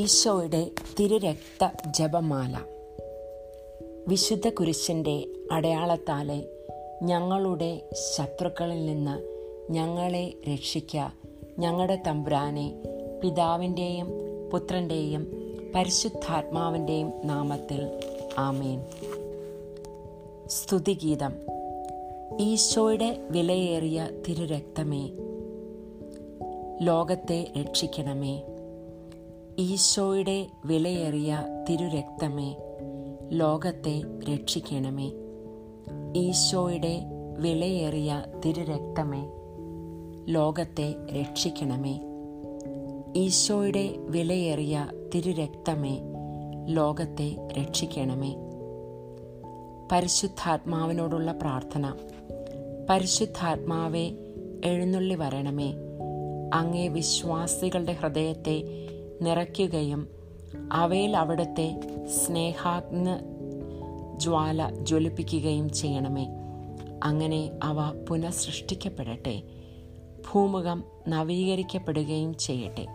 ഈശോയുടെ തിരുരക്ത ജപമാല വിശുദ്ധ കുരിശിന്റെ അടയാളത്താലെ ഞങ്ങളുടെ ശത്രുക്കളിൽ നിന്ന് ഞങ്ങളെ രക്ഷിക്ക. ഞങ്ങളുടെ തമ്പുരാനെ പിതാവിന്റെയും പുത്രന്റെയും പരിശുദ്ധാത്മാവിന്റെയും നാമത്തിൽ ആമേൻ. സ്തുതിഗീതം. ഈശോയുടെ വിലയേറിയ തിരുരക്തമേ ലോകത്തെ രക്ഷിക്കണമേ. ഈശോയുടെ വിലയേറിയ തിരുരക്തമേ ലോകത്തെ രക്ഷിക്കണമേ. ഈശോയുടെ വിലയേറിയ തിരുരക്തമേ ലോകത്തെ രക്ഷിക്കണമേ. ഈശോയുടെ വിലയേറിയ തിരുരക്തമേ ലോകത്തെ രക്ഷിക്കണമേ. പരിശുദ്ധാത്മാവിനോടുള്ള പ്രാർത്ഥന. പരിശുദ്ധാത്മാവെ എഴുന്നള്ളി വരണമേ. അങ്ങേ വിശ്വാസികളുടെ ഹൃദയത്തെ നിറയ്ക്കുകയും അവയിൽ അവിടുത്തെ സ്നേഹാഗ്ന ജ്വാല ജ്വലിപ്പിക്കുകയും ചെയ്യണമേ. അങ്ങനെ അവ പുനഃസൃഷ്ടിക്കപ്പെടട്ടെ. ഭൂമുഖം നവീകരിക്കപ്പെടുകയും ചെയ്യട്ടെ.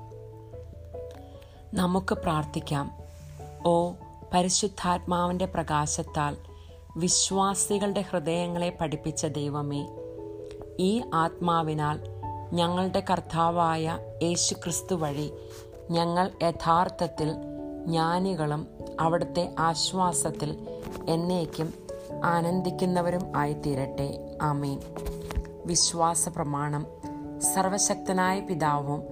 നമുക്ക് പ്രാർത്ഥിക്കാം. ഓ പരിശുദ്ധാത്മാവിന്റെ പ്രകാശത്താൽ വിശ്വാസികളുടെ ഹൃദയങ്ങളെ പഠിപ്പിച്ച ദൈവമേ ഈ ആത്മാവിനാൽ ഞങ്ങളുടെ കർത്താവായ യേശുക്രിസ്തു വഴി ഞങ്ങൾ യഥാർത്ഥത്തിൽ ജ്ഞാനികളും അവിടുത്തെ ആശ്വാസത്തിൽ എന്നേക്കും ആനന്ദിക്കുന്നവരും ആയിത്തീരട്ടെ. ആമീൻ. വിശ്വാസ പ്രമാണം സർവശക്തനായ പിതാവും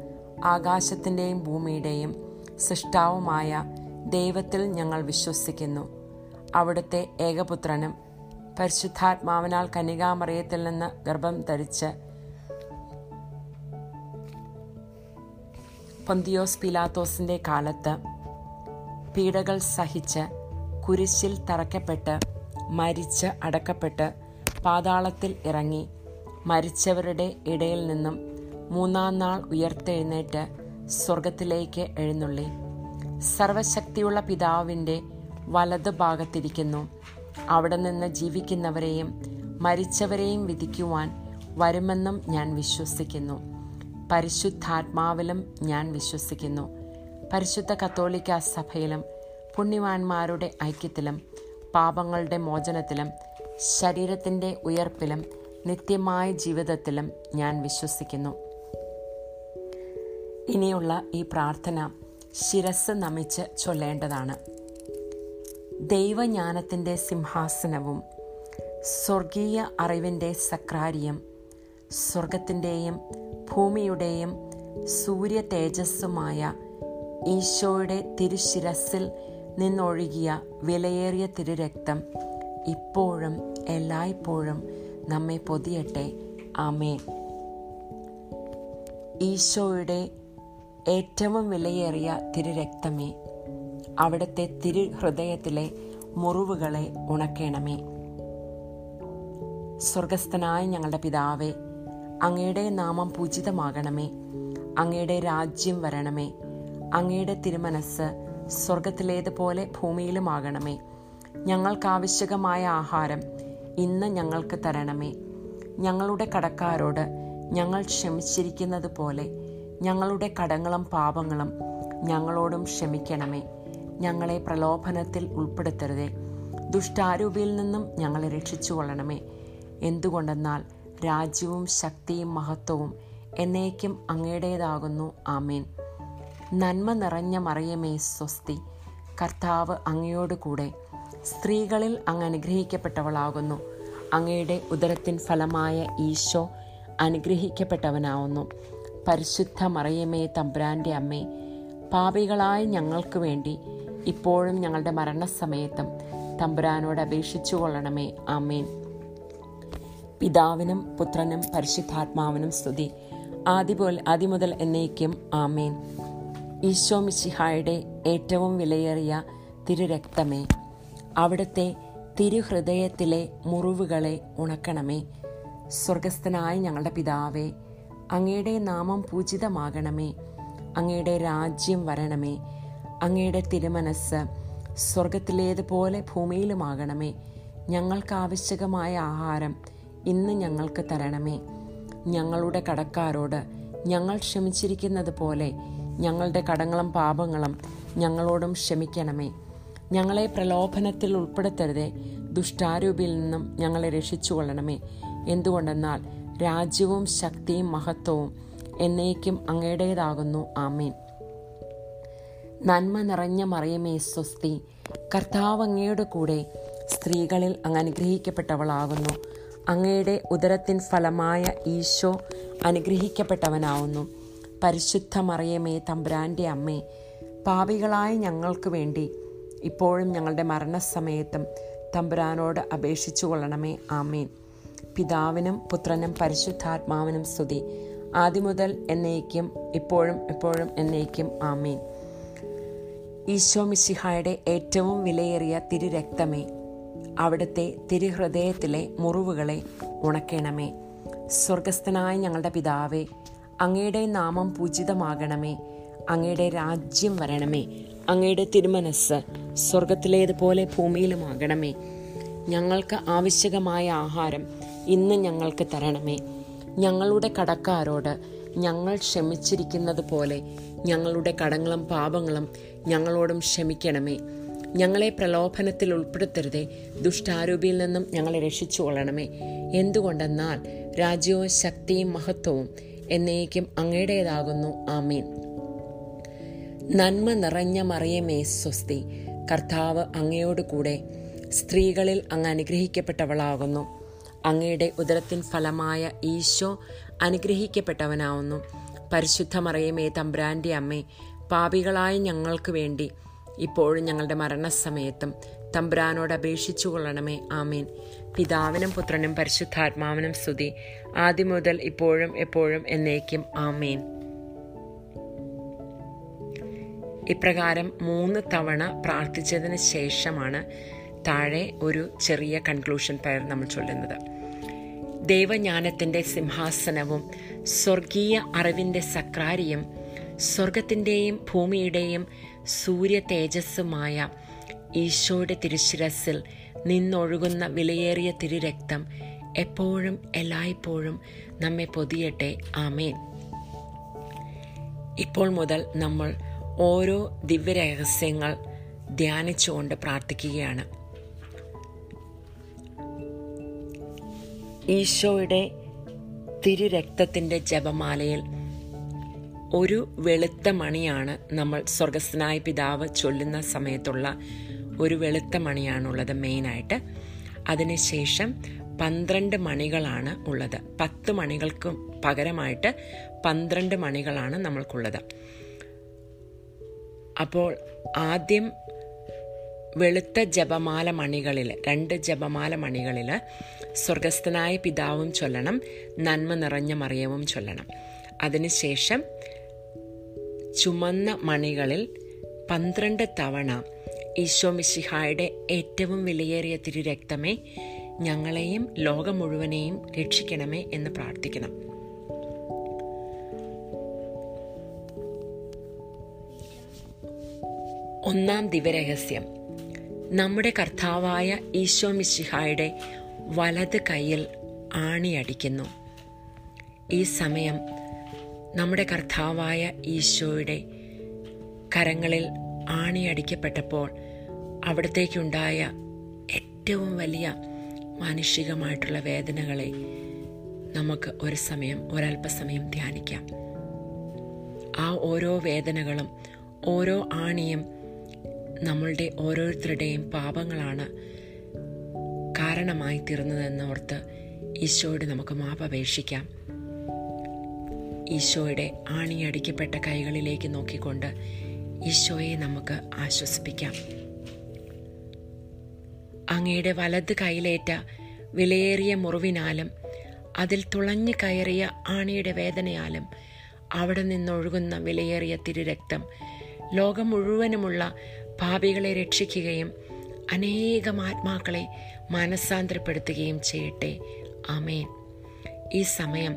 ആകാശത്തിന്റെയും ഭൂമിയുടെയും സൃഷ്ടാവുമായ ദൈവത്തിൽ ഞങ്ങൾ വിശ്വസിക്കുന്നു. അവിടുത്തെ ഏകപുത്രനും പരിശുദ്ധാത്മാവിനാൽ കനികാമറിയത്തിൽ നിന്ന് ഗർഭം ധരിച്ച് പൊന്തിയോസ് പിലാത്തോസിന്റെ കാലത്ത് പീഡകൾ സഹിച്ച് കുരിശിൽ തറക്കപ്പെട്ട് മരിച്ച് അടക്കപ്പെട്ട് പാതാളത്തിൽ ഇറങ്ങി മരിച്ചവരുടെ ഇടയിൽ നിന്നും മൂന്നാം നാൾ ഉയർത്തെഴുന്നേറ്റ് സ്വർഗത്തിലേക്ക് എഴുന്നള്ളി. സർവശക്തിയുള്ള പിതാവിന്റെ വലത് ഭാഗത്തിരിക്കുന്നു. അവിടെ നിന്ന് ജീവിക്കുന്നവരെയും മരിച്ചവരെയും വിധിക്കുവാൻ വരുമെന്നും ഞാൻ വിശ്വസിക്കുന്നു. പരിശുദ്ധാത്മാവിലും ഞാൻ വിശ്വസിക്കുന്നു. പരിശുദ്ധ കത്തോലിക്ക സഭയിലും പുണ്യവാന്മാരുടെ ഐക്യത്തിലും പാപങ്ങളുടെ മോചനത്തിലും ശരീരത്തിന്റെ ഉയർപ്പിലും നിത്യമായ ജീവിതത്തിലും ഞാൻ വിശ്വസിക്കുന്നു. ഇനിയുള്ള ഈ പ്രാർത്ഥന ശിരസ് നമിച്ച് ചൊല്ലേണ്ടതാണ്. ദൈവജ്ഞാനത്തിന്റെ സിംഹാസനവും സ്വർഗീയ അറിവിന്റെ സക്രാരിയും സ്വർഗത്തിന്റെയും ഭൂമിയുടെയും സൂര്യ തേജസ്സുമായ ഈശോയുടെ തിരുശിരസിൽ നിന്നൊഴുകിയ വിലയേറിയ തിരുരക്തം ഇപ്പോഴും എല്ലായ്പ്പോഴും നമ്മെ പൊതിയട്ടെ. ആമേ ഈശോയുടെ ഏറ്റവും വിലയേറിയ തിരുരക്തമേ അവിടുത്തെ തിരുഹൃദയത്തിലെ മുറിവുകളെ ഉണക്കണമേ. സ്വർഗസ്ഥനായ ഞങ്ങളുടെ പിതാവേ അങ്ങയുടെ നാമം പൂജിതമാകണമേ. അങ്ങയുടെ രാജ്യം വരണമേ. അങ്ങയുടെ തിരുമനസ് സ്വർഗത്തിലേതുപോലെ ഭൂമിയിലുമാകണമേ. ഞങ്ങൾക്കാവശ്യകമായ ആഹാരം ഇന്ന് ഞങ്ങൾക്ക് തരണമേ. ഞങ്ങളുടെ കടക്കാരോട് ഞങ്ങൾ ക്ഷമിച്ചിരിക്കുന്നത് പോലെ ഞങ്ങളുടെ കടങ്ങളും പാപങ്ങളും ഞങ്ങളോടും ക്ഷമിക്കണമേ. ഞങ്ങളെ പ്രലോഭനത്തിൽ ഉൾപ്പെടുത്തരുതേ. ദുഷ്ടാരൂപിയിൽ നിന്നും ഞങ്ങളെ രക്ഷിച്ചു കൊള്ളണമേ എന്തുകൊണ്ടെന്നാൽ രാജ്യവും ശക്തിയും മഹത്വവും എന്നേക്കും അങ്ങയുടേതാകുന്നു. ആമേൻ. നന്മ നിറഞ്ഞ മറിയമേ സ്വസ്തി. കർത്താവ് അങ്ങയോട് കൂടെ. സ്ത്രീകളിൽ അങ്ങ് അനുഗ്രഹിക്കപ്പെട്ടവളാകുന്നു. അങ്ങയുടെ ഉദരത്തിൻ ഫലമായ ഈശോ അനുഗ്രഹിക്കപ്പെട്ടവനാവുന്നു. പരിശുദ്ധ മറിയമേ തമ്പ്രാന്റെ അമ്മേ പാപികളായ ഞങ്ങൾക്ക് വേണ്ടി ഇപ്പോഴും ഞങ്ങളുടെ മരണസമയത്തും തമ്പുരാനോട് അപേക്ഷിച്ചു കൊള്ളണമേ ആമേൻ. പിതാവിനും പുത്രനും പരിശുദ്ധാത്മാവിനും സ്തുതി. ആദ്യപോലെ ആദ്യ മുതൽ എന്നേക്കും ആമേൻ. ഈശോ മിശിഹായുടെ ഏറ്റവും വിലയേറിയ തിരുരക്തമേ അവിടുത്തെ തിരുഹൃദയത്തിലെ മുറിവുകളെ ഉണക്കണമേ. സ്വർഗസ്ഥനായ ഞങ്ങളുടെ പിതാവേ അങ്ങയുടെ നാമം പൂജിതമാകണമേ. അങ്ങയുടെ രാജ്യം വരണമേ. അങ്ങയുടെ തിരുമനസ് സ്വർഗത്തിലേതുപോലെ ഭൂമിയിലുമാകണമേ. ഞങ്ങൾക്ക് ആവശ്യകമായ ആഹാരം ഇന്ന് ഞങ്ങൾക്ക് തരണമേ. ഞങ്ങളുടെ കടക്കാരോട് ഞങ്ങൾ ക്ഷമിച്ചിരിക്കുന്നത് പോലെ ഞങ്ങളുടെ കടങ്ങളും പാപങ്ങളും ഞങ്ങളോടും ക്ഷമിക്കണമേ. ഞങ്ങളെ പ്രലോഭനത്തിൽ ഉൾപ്പെടുത്തരുതേ. ദുഷ്ടാരൂപിയിൽ നിന്നും ഞങ്ങളെ രക്ഷിച്ചുകൊള്ളണമേ. എന്തുകൊണ്ടെന്നാൽ രാജ്യവും ശക്തിയും മഹത്വവും എന്നേക്കും അങ്ങയുടേതാകുന്നു. ആമീൻ. നന്മ നിറഞ്ഞ മറിയമേ സ്വസ്തി. കർത്താവ് അങ്ങയുടെ കൂടെ സ്ത്രീകളിൽ അങ്ങ് അനുഗ്രഹിക്കപ്പെട്ടവളാകുന്നു. അങ്ങയുടെ ഉദരത്തിൻ ഫലമായ ഈശോ അനുഗ്രഹിക്കപ്പെട്ടവനാവുന്നു. പരിശുദ്ധ മറിയമേ തമ്പുരാന്റെ അമ്മേ പാപികളായ ഞങ്ങൾക്ക് വേണ്ടി ഇപ്പോഴും ഞങ്ങളുടെ മരണസമയത്തും തമ്പുരാനോട് അപേക്ഷിച്ചു കൊള്ളണമേ. ആമേൻ. പിതാവിനും പുത്രനും പരിശുദ്ധാത്മാവിനും സ്തുതി. ആദ്യമുതൽ എന്നേക്കും ഇപ്പോഴും എപ്പോഴും എന്നേക്കും ആമേൻ. ഈശോ മിശിഹായുടെ ഏറ്റവും വിലയേറിയ തിരുരക്തമേ അവിടുത്തെ തിരുഹൃദയത്തിലെ മുറിവുകളെ ഉണക്കണമേ. സ്വർഗസ്ഥനായ ഞങ്ങളുടെ പിതാവേ അങ്ങയുടെ നാമം പൂജിതമാകണമേ. അങ്ങയുടെ രാജ്യം വരണമേ. അങ്ങയുടെ തിരുമനസ് സ്വർഗത്തിലേതുപോലെ ഭൂമിയിലുമാകണമേ. ഞങ്ങൾക്ക് ആവശ്യകമായ ആഹാരം ഇന്ന് ഞങ്ങൾക്ക് തരണമേ. ഞങ്ങളുടെ കടക്കാരോട് ഞങ്ങൾ ക്ഷമിച്ചിരിക്കുന്നത് പോലെ ഞങ്ങളുടെ കടങ്ങളും പാപങ്ങളും ഞങ്ങളോടും ക്ഷമിക്കണമേ. ഞങ്ങളെ പ്രലോഭനത്തിൽ ഉൾപ്പെടുത്തരുതേ. ദുഷ്ടാരൂപിയിൽ നിന്നും ഞങ്ങളെ രക്ഷിച്ചു കൊള്ളണമേ എന്തുകൊണ്ടെന്നാൽ രാജ്യവും ശക്തിയും മഹത്വവും എന്നേക്കും അങ്ങയുടേതാകുന്നു. ആമീൻ. നന്മ നിറഞ്ഞ മറിയമേ സ്വസ്തി. കർത്താവ് അങ്ങയോട് കൂടെ സ്ത്രീകളിൽ അങ്ങ് അനുഗ്രഹിക്കപ്പെട്ടവളാകുന്നു. അങ്ങയുടെ ഉദരത്തിൻ ഫലമായ ഈശോ അനുഗ്രഹിക്കപ്പെട്ടവനാവുന്നു. പരിശുദ്ധ മറിയമേ തമ്പ്രാന്റെ അമ്മേ പാപികളായ ഞങ്ങൾക്ക് വേണ്ടി ഇപ്പോഴും ഞങ്ങളുടെ മരണസമയത്തും തമ്പ്രാനോട് അപേക്ഷിച്ചു കൊള്ളണമേ. ആമീൻ. പിതാവിനും പുത്രനും പരിശുദ്ധാത്മാവിനും സ്തുതി. ആദ്യം മുതൽ ഇപ്പോഴും എപ്പോഴും എന്നേക്കും. ആമീൻ. ഇപ്രകാരം മൂന്ന് തവണ പ്രാർത്ഥിച്ചതിന് ശേഷമാണ് താഴെ ഒരു ചെറിയ കൺക്ലൂഷൻ പ്രയർ നമ്മൾ ചൊല്ലുന്നത്. ദൈവജ്ഞാനത്തിന്റെ സിംഹാസനവും സ്വർഗീയ അറിവിന്റെ സക്രാരിയും സ്വർഗത്തിന്റെയും ഭൂമിയുടെയും സൂര്യ തേജസ്സുമായ ഈശോയുടെ തിരുശിരസിൽ നിന്നൊഴുകുന്ന വിലയേറിയ തിരുരക്തം എപ്പോഴും എല്ലായ്പ്പോഴും നമ്മെ പൊതിയട്ടെ. ആമേൻ. ഇപ്പോൾ മുതൽ നമ്മൾ ഓരോ ദിവ്യരഹസ്യങ്ങൾ ധ്യാനിച്ചുകൊണ്ട് പ്രാർത്ഥിക്കുകയാണ്. ഈശോയുടെ തിരുരക്തത്തിന്റെ ജപമാലയിൽ ഒരു വെളുത്ത മണിയാണ് നമ്മൾ സ്വർഗസ്നായ പിതാവ് ചൊല്ലുന്ന സമയത്തുള്ള ഒരു വെളുത്ത മണിയാണുള്ളത് മെയിനായിട്ട്. അതിനുശേഷം പന്ത്രണ്ട് മണികളാണ് ഉള്ളത്. പത്ത് മണികൾക്ക് പകരമായിട്ട് പന്ത്രണ്ട് മണികളാണ് നമ്മൾക്കുള്ളത്. അപ്പോൾ ആദ്യം വെളുത്ത ജപമാല മണികളിൽ രണ്ട് ജപമാല മണികളിൽ സ്വർഗസ്ഥനായ പിതാവും ചൊല്ലണം നന്മ നിറഞ്ഞ മറിയവും ചൊല്ലണം. അതിനുശേഷം ചുമന്ന മണികളിൽ പന്ത്രണ്ട് തവണ ഈശോ മിശിഹായുടെ ഏറ്റവും വിലയേറിയ തിരുരക്തമേ ഞങ്ങളെയും ലോകം മുഴുവനെയും രക്ഷിക്കണമേ എന്ന് പ്രാർത്ഥിക്കണം. ഒന്നാം ദിവരഹസ്യം നമ്മുടെ കർത്താവായ ഈശോ മിശിഹായുടെ വലത് കൈയിൽ ആണിയടിക്കുന്നു. ഈ സമയം നമ്മുടെ കർത്താവായ ഈശോയുടെ കരങ്ങളിൽ ആണിയടിക്കപ്പെട്ടപ്പോൾ അവിടത്തേക്കുണ്ടായ ഏറ്റവും വലിയ മാനുഷികമായിട്ടുള്ള വേദനകളെ നമുക്ക് ഒരു സമയം ഒരല്പസമയം ധ്യാനിക്കാം. ആ ഓരോ വേദനകളും ഓരോ ആണിയും നമ്മളുടെ ഓരോരുത്തരുടെയും പാപങ്ങളാണ് കാരണമായി തീർന്നതെന്ന് ഓർത്ത് ഈശോയോട് നമുക്ക് മാപ്പപേക്ഷിക്കാം. ഈശോയുടെ ആണിയടിക്കപ്പെട്ട കൈകളിലേക്ക് നോക്കിക്കൊണ്ട് ഈശോയെ നമുക്ക് ആശ്വസിപ്പിക്കാം. അങ്ങയുടെ വലത് കൈയിലേറ്റ വിലയേറിയ മുറിവിനാലും അതിൽ തുളഞ്ഞു കയറിയ ആണിയുടെ വേദനയാലും അവിടെ നിന്നൊഴുകുന്ന വിലയേറിയ തിരുരക്തം ലോകം മുഴുവനുമുള്ള പാപികളെ രക്ഷിക്കുകയും അനേകം ആത്മാക്കളെ മാനസാന്തരപ്പെടുത്തുകയും ചെയ്യട്ടെ. ആമേൻ. ഈ സമയം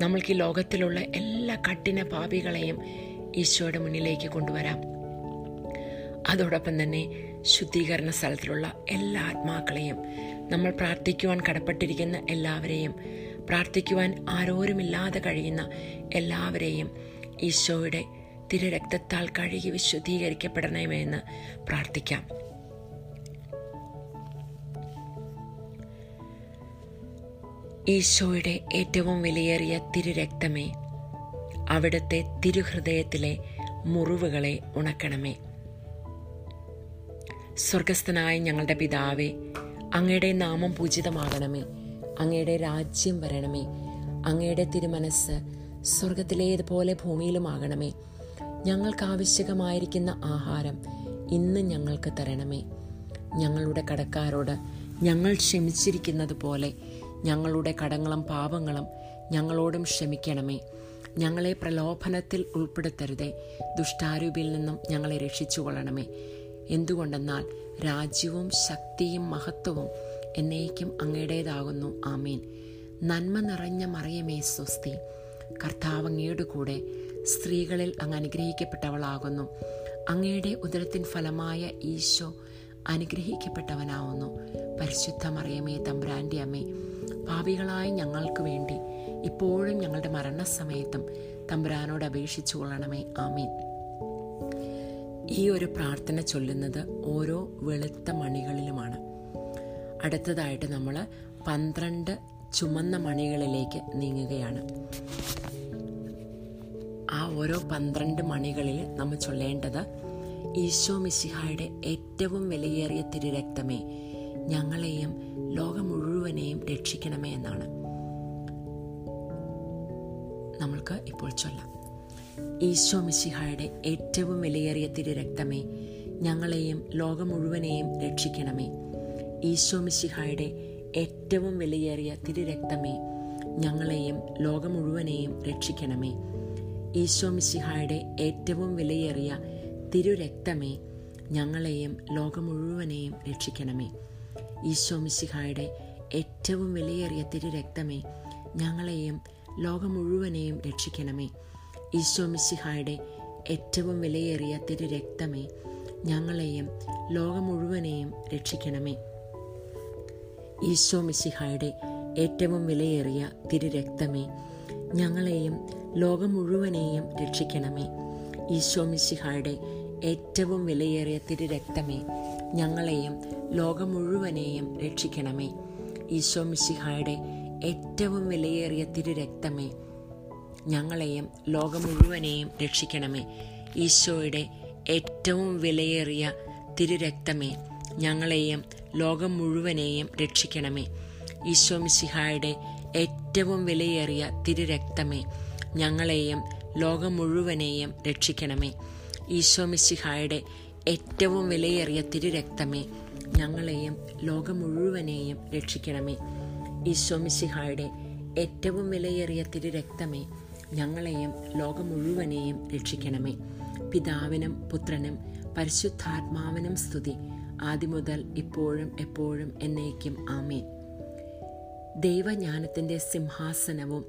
നമ്മൾക്ക് ഈ ലോകത്തിലുള്ള എല്ലാ കഠിന പാപികളെയും ഈശോയുടെ മുന്നിലേക്ക് കൊണ്ടുവരാം. അതോടൊപ്പം തന്നെ ശുദ്ധീകരണ സ്ഥലത്തിലുള്ള എല്ലാ ആത്മാക്കളെയും നമ്മൾ പ്രാർത്ഥിക്കുവാൻ കടപ്പെട്ടിരിക്കുന്ന എല്ലാവരെയും പ്രാർത്ഥിക്കുവാൻ ആരോരുമില്ലാതെ കഴിയുന്ന എല്ലാവരെയും ഈശോയുടെ തിരരക്തത്താൽ കഴുകി വിശുദ്ധീകരിക്കപ്പെടണമെന്ന് പ്രാർത്ഥിക്കാം. ഈശോയുടെ ഏറ്റവും വിലയേറിയ തിരുരക്തമേ അവിടുത്തെ തിരുഹൃദയത്തിലെ മുറിവുകളെ ഉണക്കണമേ. സ്വർഗസ്ഥനായ ഞങ്ങളുടെ പിതാവേ അങ്ങയുടെ നാമം പൂജിതമാകണമേ അങ്ങയുടെ രാജ്യം വരണമേ അങ്ങയുടെ തിരുമനസ് സ്വർഗത്തിലേതുപോലെ ഭൂമിയിലുമാകണമേ. ഞങ്ങൾക്ക് ആവശ്യകമായിരിക്കുന്ന ആഹാരം ഇന്ന് ഞങ്ങൾക്ക് തരണമേ. ഞങ്ങളുടെ കടക്കാരോട് ഞങ്ങൾ ക്ഷമിച്ചിരിക്കുന്നത് പോലെ ഞങ്ങളുടെ കടങ്ങളും പാപങ്ങളും ഞങ്ങളോടും ക്ഷമിക്കണമേ. ഞങ്ങളെ പ്രലോഭനത്തിൽ ഉൾപ്പെടുത്തരുതേ. ദുഷ്ടാരൂപിയിൽ നിന്നും ഞങ്ങളെ രക്ഷിച്ചു കൊള്ളണമേ എന്തുകൊണ്ടെന്നാൽ രാജ്യവും ശക്തിയും മഹത്വവും എന്നേക്കും അങ്ങയുടേതാകുന്നു. ആമീൻ. നന്മ നിറഞ്ഞ മറിയമേ സ്വസ്തി. കർത്താവ് കൂടെ സ്ത്രീകളിൽ അങ്ങ് അനുഗ്രഹിക്കപ്പെട്ടവളാകുന്നു. അങ്ങയുടെ ഉദരത്തിൻ ഫലമായ ഈശോ അനുഗ്രഹിക്കപ്പെട്ടവനാവുന്നു. പരിശുദ്ധ മറിയമേ തമ്പുരാന്റെ അമ്മേ പാപികളായ ഞങ്ങൾക്ക് വേണ്ടി ഇപ്പോഴും ഞങ്ങളുടെ മരണസമയത്തും തമ്പുരാനോട് അപേക്ഷിച്ചു കൊള്ളണമേ. ആമീൻ. ഈ ഒരു പ്രാർത്ഥന ചൊല്ലുന്നത് ഓരോ വെളുത്ത മണികളിലുമാണ്. അടുത്തതായിട്ട് നമ്മൾ പന്ത്രണ്ട് ചുമന്ന മണികളിലേക്ക് നീങ്ങുകയാണ്. ആ ഓരോ പന്ത്രണ്ട് മണികളിൽ നമ്മൾ ചൊല്ലേണ്ടത് ഈശോ മിശിഹായുടെ ഏറ്റവും വിലയേറിയ തിരുരക്തമേ ഞങ്ങളെയും ലോകം മുഴുവനെയും രക്ഷിക്കണമേ എന്നാണ്. നമ്മൾക്ക് ഇപ്പോൾ ചൊല്ലാം. ഈശോ മിശിഹായുടെ ഏറ്റവും വിലയേറിയ തിരുരക്തമേ ഞങ്ങളെയും ലോകം മുഴുവനെയും രക്ഷിക്കണമേ. ഈശോ മിശിഹായുടെ ഏറ്റവും വിലയേറിയ തിരുരക്തമേ ഞങ്ങളെയും ലോകം മുഴുവനെയും രക്ഷിക്കണമേ. ഈശോ മിശിഹായുടെ ഏറ്റവും വിലയേറിയ തിരുരക്തമേ ഞങ്ങളെയും ലോകം മുഴുവനെയും രക്ഷിക്കണമേ. ഈശോ മിശിഹായുടെ ഏറ്റവും വിലയേറിയ തിരുരക്തമേ ഞങ്ങളെയും ലോകം മുഴുവനെയും രക്ഷിക്കണമേ. ഈശോ മിശിഹായുടെ ഏറ്റവും വിലയേറിയ തിരുരക്തമേ ഞങ്ങളെയും ലോകം മുഴുവനെയും രക്ഷിക്കണമേ. ഈശോ മിശിഹായുടെ ഏറ്റവും വിലയേറിയ തിരുരക്തമേ ഞങ്ങളെയും ലോകം മുഴുവനെയും രക്ഷിക്കണമേ. ഈശോ മിശിഹായുടെ ഏറ്റവും വിലയേറിയ തിരുരക്തമേ ഞങ്ങളെയും ലോകം മുഴുവനെയും രക്ഷിക്കണമേ. ഈശോ മിശിഹായുടെ ഏറ്റവും വിലയേറിയ തിരുരക്തമേ ഞങ്ങളെയും ലോകം മുഴുവനെയും രക്ഷിക്കണമേ. ഈശോയുടെ ഏറ്റവും വിലയേറിയ തിരുരക്തമേ ഞങ്ങളെയും ലോകം മുഴുവനെയും രക്ഷിക്കണമേ. ഈശോ മിശിഹായുടെ ഏറ്റവും വിലയേറിയ തിരുരക്തമേ ഞങ്ങളെയും ലോകം മുഴുവനെയും രക്ഷിക്കണമേ. ഈശോ മിശിഹായുടെ ഏറ്റവും വിലയേറിയ തിരുരക്തമേ ഞങ്ങളെയും ലോകം മുഴുവനെയും രക്ഷിക്കണമേ. ഈശോമിശിഹായുടെ ഏറ്റവും വിലയേറിയ തിരു രക്തമേ ഞങ്ങളെയും ലോകം മുഴുവനെയും രക്ഷിക്കണമേ. പിതാവിനും പുത്രനും പരിശുദ്ധാത്മാവിനും സ്തുതി ആദ്യം മുതൽ ഇപ്പോഴും എപ്പോഴും എന്നേക്കും ആമേൻ. ദൈവജ്ഞാനത്തിന്റെ സിംഹാസനവും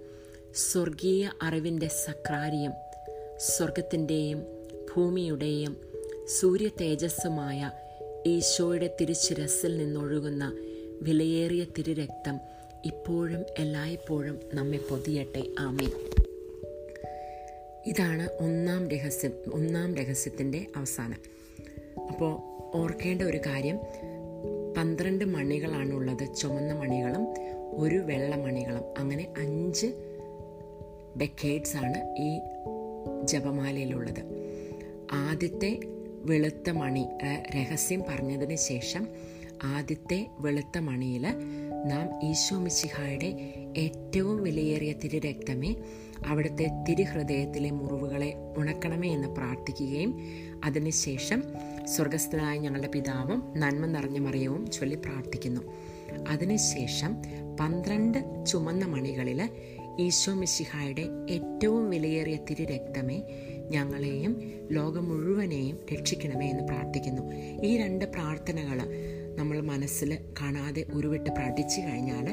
സ്വർഗീയ അറിവിന്റെ സക്രാരിയും സ്വർഗത്തിന്റെയും ഭൂമിയുടെയും സൂര്യ തേജസ്സുമായ ഈശോയുടെ തിരുശിരസിൽ നിന്നൊഴുകുന്ന വിലയേറിയ തിരുരക്തം ഇപ്പോഴും എല്ലായ്പ്പോഴും നമ്മെ പൊതിയട്ടെ. ആമേ ഇതാണ് ഒന്നാം രഹസ്യം ഒന്നാം രഹസ്യത്തിന്റെ അവസാനം. അപ്പോൾ ഓർക്കേണ്ട ഒരു കാര്യം പന്ത്രണ്ട് മണികളാണുള്ളത് ചുമന്ന മണികളും ഒരു വെള്ള മണികളും. അങ്ങനെ അഞ്ച് ഡെക്കേഡ്സ് ആണ് ഈ ജപമാലയിലുള്ളത്. ആദ്യത്തെ വെളുത്ത മണി രഹസ്യം പറഞ്ഞതിന് ശേഷം ആദ്യത്തെ വെളുത്ത മണിയിൽ നാം ഈശോ മിശിഹായുടെ ഏറ്റവും വിലയേറിയ തിരുരക്തമേ അവിടുത്തെ തിരുഹൃദയത്തിലെ മുറിവുകളെ ഉണക്കണമേ എന്ന് പ്രാർത്ഥിക്കുകയും അതിനുശേഷം സ്വർഗസ്ഥനായ ഞങ്ങളുടെ പിതാവും നന്മ നിറഞ്ഞ മറിയവും ചൊല്ലി പ്രാർത്ഥിക്കുന്നു. അതിനുശേഷം പന്ത്രണ്ട് ചുമന്ന മണികളിൽ ഈശോ മിശിഹായുടെ ഏറ്റവും വിലയേറിയ തിരുരക്തമേ ഞങ്ങളെയും ലോകം മുഴുവനെയും രക്ഷിക്കണമേ എന്ന് പ്രാർത്ഥിക്കുന്നു. ഈ രണ്ട് പ്രാർത്ഥനകൾ നമ്മൾ മനസ്സിൽ കാണാതെ ഉരുവിട്ട് പ്രാർത്ഥിച്ചു കഴിഞ്ഞാൽ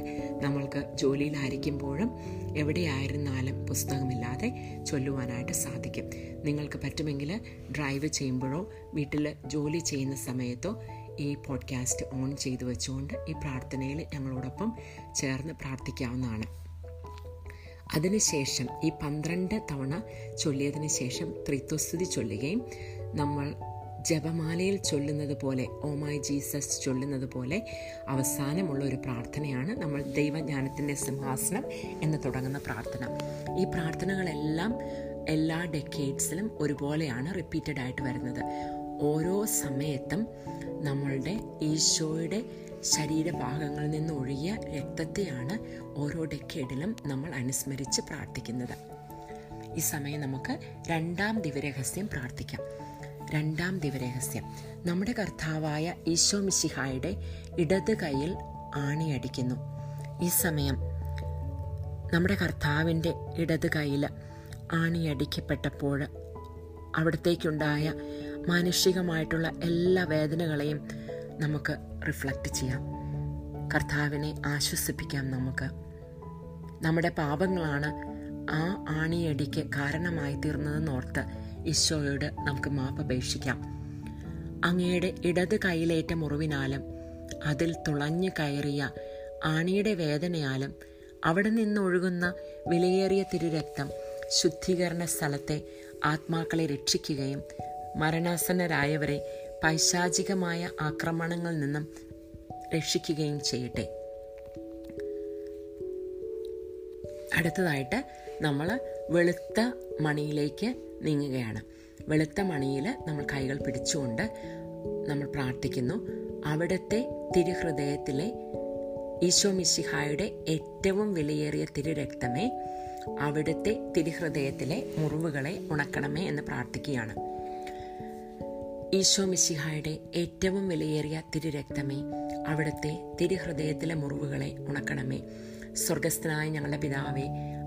നമ്മൾക്ക് ജോലിയിലായിരിക്കുമ്പോഴും എവിടെയായിരുന്നാലും പുസ്തകമില്ലാതെ ചൊല്ലുവാനായിട്ട് സാധിക്കും. നിങ്ങൾക്ക് പറ്റുമെങ്കിൽ ഡ്രൈവ് ചെയ്യുമ്പോഴോ വീട്ടിൽ ജോലി ചെയ്യുന്ന സമയത്തോ ഈ പോഡ്കാസ്റ്റ് ഓൺ ചെയ്തു വെച്ചുകൊണ്ട് ഈ പ്രാർത്ഥനയിൽ ഞങ്ങളോടൊപ്പം ചേർന്ന് പ്രാർത്ഥിക്കാവുന്നതാണ്. അതിനുശേഷം ഈ പന്ത്രണ്ട് തവണ ചൊല്ലിയതിനു ശേഷം ത്രിത്വസ്തുതി ചൊല്ലുകയും നമ്മൾ ജപമാലയിൽ ചൊല്ലുന്നത് പോലെ ഓ മൈ ജീസസ് ചൊല്ലുന്നത് പോലെ അവസാനമുള്ള ഒരു പ്രാർത്ഥനയാണ് നമ്മൾ ദൈവജ്ഞാനത്തിന്റെ സിംഹാസനം എന്ന് തുടങ്ങുന്ന പ്രാർത്ഥന. ഈ പ്രാർത്ഥനകളെല്ലാം എല്ലാ ഡെക്കേഡ്സിലും ഒരുപോലെയാണ് റിപ്പീറ്റഡ് ആയിട്ട് വരുന്നത്. ഓരോ സമയത്തും നമ്മളുടെ ഈശോയുടെ ശരീരഭാഗങ്ങളിൽ നിന്ന് ഒഴുകിയ രക്തത്തെയാണ് ഓരോ ഡെക്കേഡിലും നമ്മൾ അനുസ്മരിച്ച് പ്രാർത്ഥിക്കുന്നത്. ഈ സമയം നമുക്ക് രണ്ടാം ദിവരഹസ്യം പ്രാർത്ഥിക്കാം. രണ്ടാം ദിവരഹസ്യം നമ്മുടെ കർത്താവായ ഈശോ മിശിഹായുടെ ഇടത് കൈയിൽ ആണിയടിക്കുന്നു ഈ സമയം നമ്മുടെ കർത്താവിന്റെ ഇടത് കൈയിൽ ആണിയടിക്കപ്പെട്ടപ്പോൾ അവിടത്തേക്കുണ്ടായ മാനുഷികമായിട്ടുള്ള എല്ലാ വേദനകളെയും നമുക്ക് റിഫ്ലക്റ്റ് ചെയ്യാം. കർത്താവിനെ ആശ്വസിപ്പിക്കാം നമുക്ക്. നമ്മുടെ പാപങ്ങളാണ് ആ ആണിയടിക്ക് കാരണമായി തീർന്നതെന്ന് ഓർത്ത് ഈശോയോട് നമുക്ക് മാപ്പപേക്ഷിക്കാം അങ്ങയുടെ ഇടത് കൈയിലേറ്റ മുറിവിനാലും അതിൽ തുളഞ്ഞു കയറിയ ആണിയുടെ വേദനയാലും അവിടെ നിന്നൊഴുകുന്ന വിലയേറിയ തിരുരക്തം ശുദ്ധീകരണ സ്ഥലത്തെ ആത്മാക്കളെ രക്ഷിക്കുകയും മരണാസന്നരായവരെ പൈശാചികമായ ആക്രമണങ്ങളിൽ നിന്നും രക്ഷിക്കുകയും ചെയ്യട്ടെ. അടുത്തതായിട്ട് നമ്മൾ വെളുത്ത മണിയിലേക്ക് നീങ്ങുകയാണ്. വെളുത്ത മണിയിൽ നമ്മൾ കൈകൾ പിടിച്ചുകൊണ്ട് നമ്മൾ പ്രാർത്ഥിക്കുന്നു. അവിടുത്തെ തിരുഹൃദയത്തിലെ ഈശോ മിശിഹായുടെ ഏറ്റവും വിലയേറിയ തിരുരക്തമേ അവിടുത്തെ തിരുഹൃദയത്തിലെ മുറിവുകളെ ഉണക്കണമേ എന്ന് പ്രാർത്ഥിക്കുകയാണ്. ഈശോ മിശിഹായുടെ ഏറ്റവും വിലയേറിയ തിരുരക്തമേ അവിടുത്തെ തിരുഹൃദയത്തിലെ മുറിവുകളെ ഉണക്കണമേ. സ്വർഗസ്ഥനായ ഞങ്ങളുടെ പിതാവേ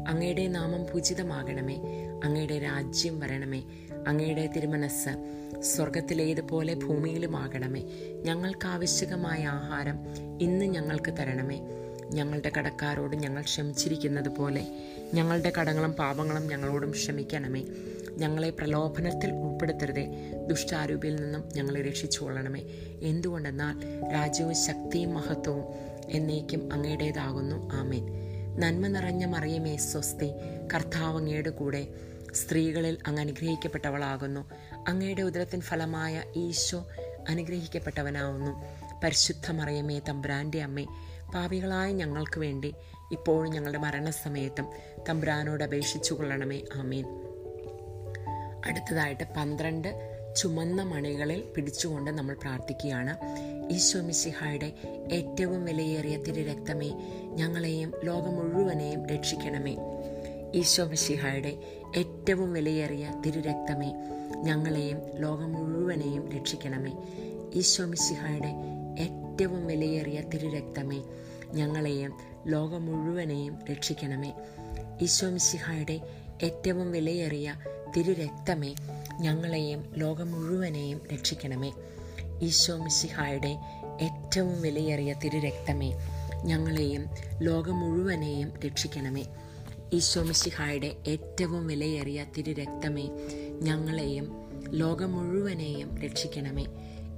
അങ്ങയുടെ നാമം പൂജിതമാകണമേ. അങ്ങയുടെ രാജ്യം വരണമേ. അങ്ങയുടെ തിരുമനസ് സ്വർഗത്തിലേതുപോലെ ഭൂമിയിലുമാകണമേ. ഞങ്ങൾക്ക് ആവശ്യകമായ ആഹാരം ഇന്ന് ഞങ്ങൾക്ക് തരണമേ. ഞങ്ങളുടെ കടക്കാരോട് ഞങ്ങൾ ക്ഷമിച്ചിരിക്കുന്നത് പോലെ ഞങ്ങളുടെ കടങ്ങളും പാപങ്ങളും ഞങ്ങളോടും ക്ഷമിക്കണമേ. ഞങ്ങളെ പ്രലോഭനത്തിൽ ഉൾപ്പെടുത്തരുതേ. ദുഷ്ടാരൂപിയിൽ നിന്നും ഞങ്ങളെ രക്ഷിച്ചുകൊള്ളണമേ. എന്തുകൊണ്ടെന്നാൽ രാജ്യവും ശക്തിയും മഹത്വവും എന്നേക്കും അങ്ങയുടേതാകുന്നു. ആമേൻ. നന്മ നിറഞ്ഞ മറിയമേ സ്വസ്തി. കർത്താവ് അങ്ങയുടെ കൂടെ സ്ത്രീകളിൽ അങ്ങ് അനുഗ്രഹിക്കപ്പെട്ടവളാകുന്നു. അങ്ങയുടെ ഉദരത്തിൻ ഫലമായ ഈശോ അനുഗ്രഹിക്കപ്പെട്ടവനാവുന്നു. പരിശുദ്ധ മറിയമേ തമ്പ്രാന്റെ അമ്മേ പാപികളായ ഞങ്ങൾക്ക് വേണ്ടി ഇപ്പോഴും ഞങ്ങളുടെ മരണസമയത്തും തമ്പ്രാനോട് അപേക്ഷിച്ചു കൊള്ളണമേ ആമീൻ. അടുത്തതായിട്ട് പന്ത്രണ്ട് ചുമന്ന മണികളിൽ പിടിച്ചുകൊണ്ട് നമ്മൾ പ്രാർത്ഥിക്കുകയാണ്. ഈശോ മിശിഹായുടെ ഏറ്റവും വിലയേറിയ തിരുരക്തമേ ഞങ്ങളെയും ലോകം മുഴുവനെയും രക്ഷിക്കണമേ. ഈശോ മിശിഹായുടെ ഏറ്റവും വിലയേറിയ തിരുരക്തമേ ഞങ്ങളെയും ലോകം മുഴുവനെയും രക്ഷിക്കണമേ. ഈശോ മിശിഹായുടെ ഏറ്റവും വിലയേറിയ തിരുരക്തമേ ഞങ്ങളെയും ലോകം മുഴുവനെയും രക്ഷിക്കണമേ. ഈശോ മിശിഹായുടെ ഏറ്റവും വിലയേറിയ തിരുരക്തമേ ഞങ്ങളെയും ലോകം മുഴുവനെയും രക്ഷിക്കണമേ. ഈശോ മിശിഹായുടെ ഏറ്റവും വിലയേറിയ തിരുരക്തമേ ഞങ്ങളെയും ലോകം മുഴുവനെയും രക്ഷിക്കണമേ. ഈശോ മിശിഹായുടെ ഏറ്റവും വിലയേറിയ തിരുരക്തമേ ഞങ്ങളെയും ലോകം മുഴുവനെയും രക്ഷിക്കണമേ.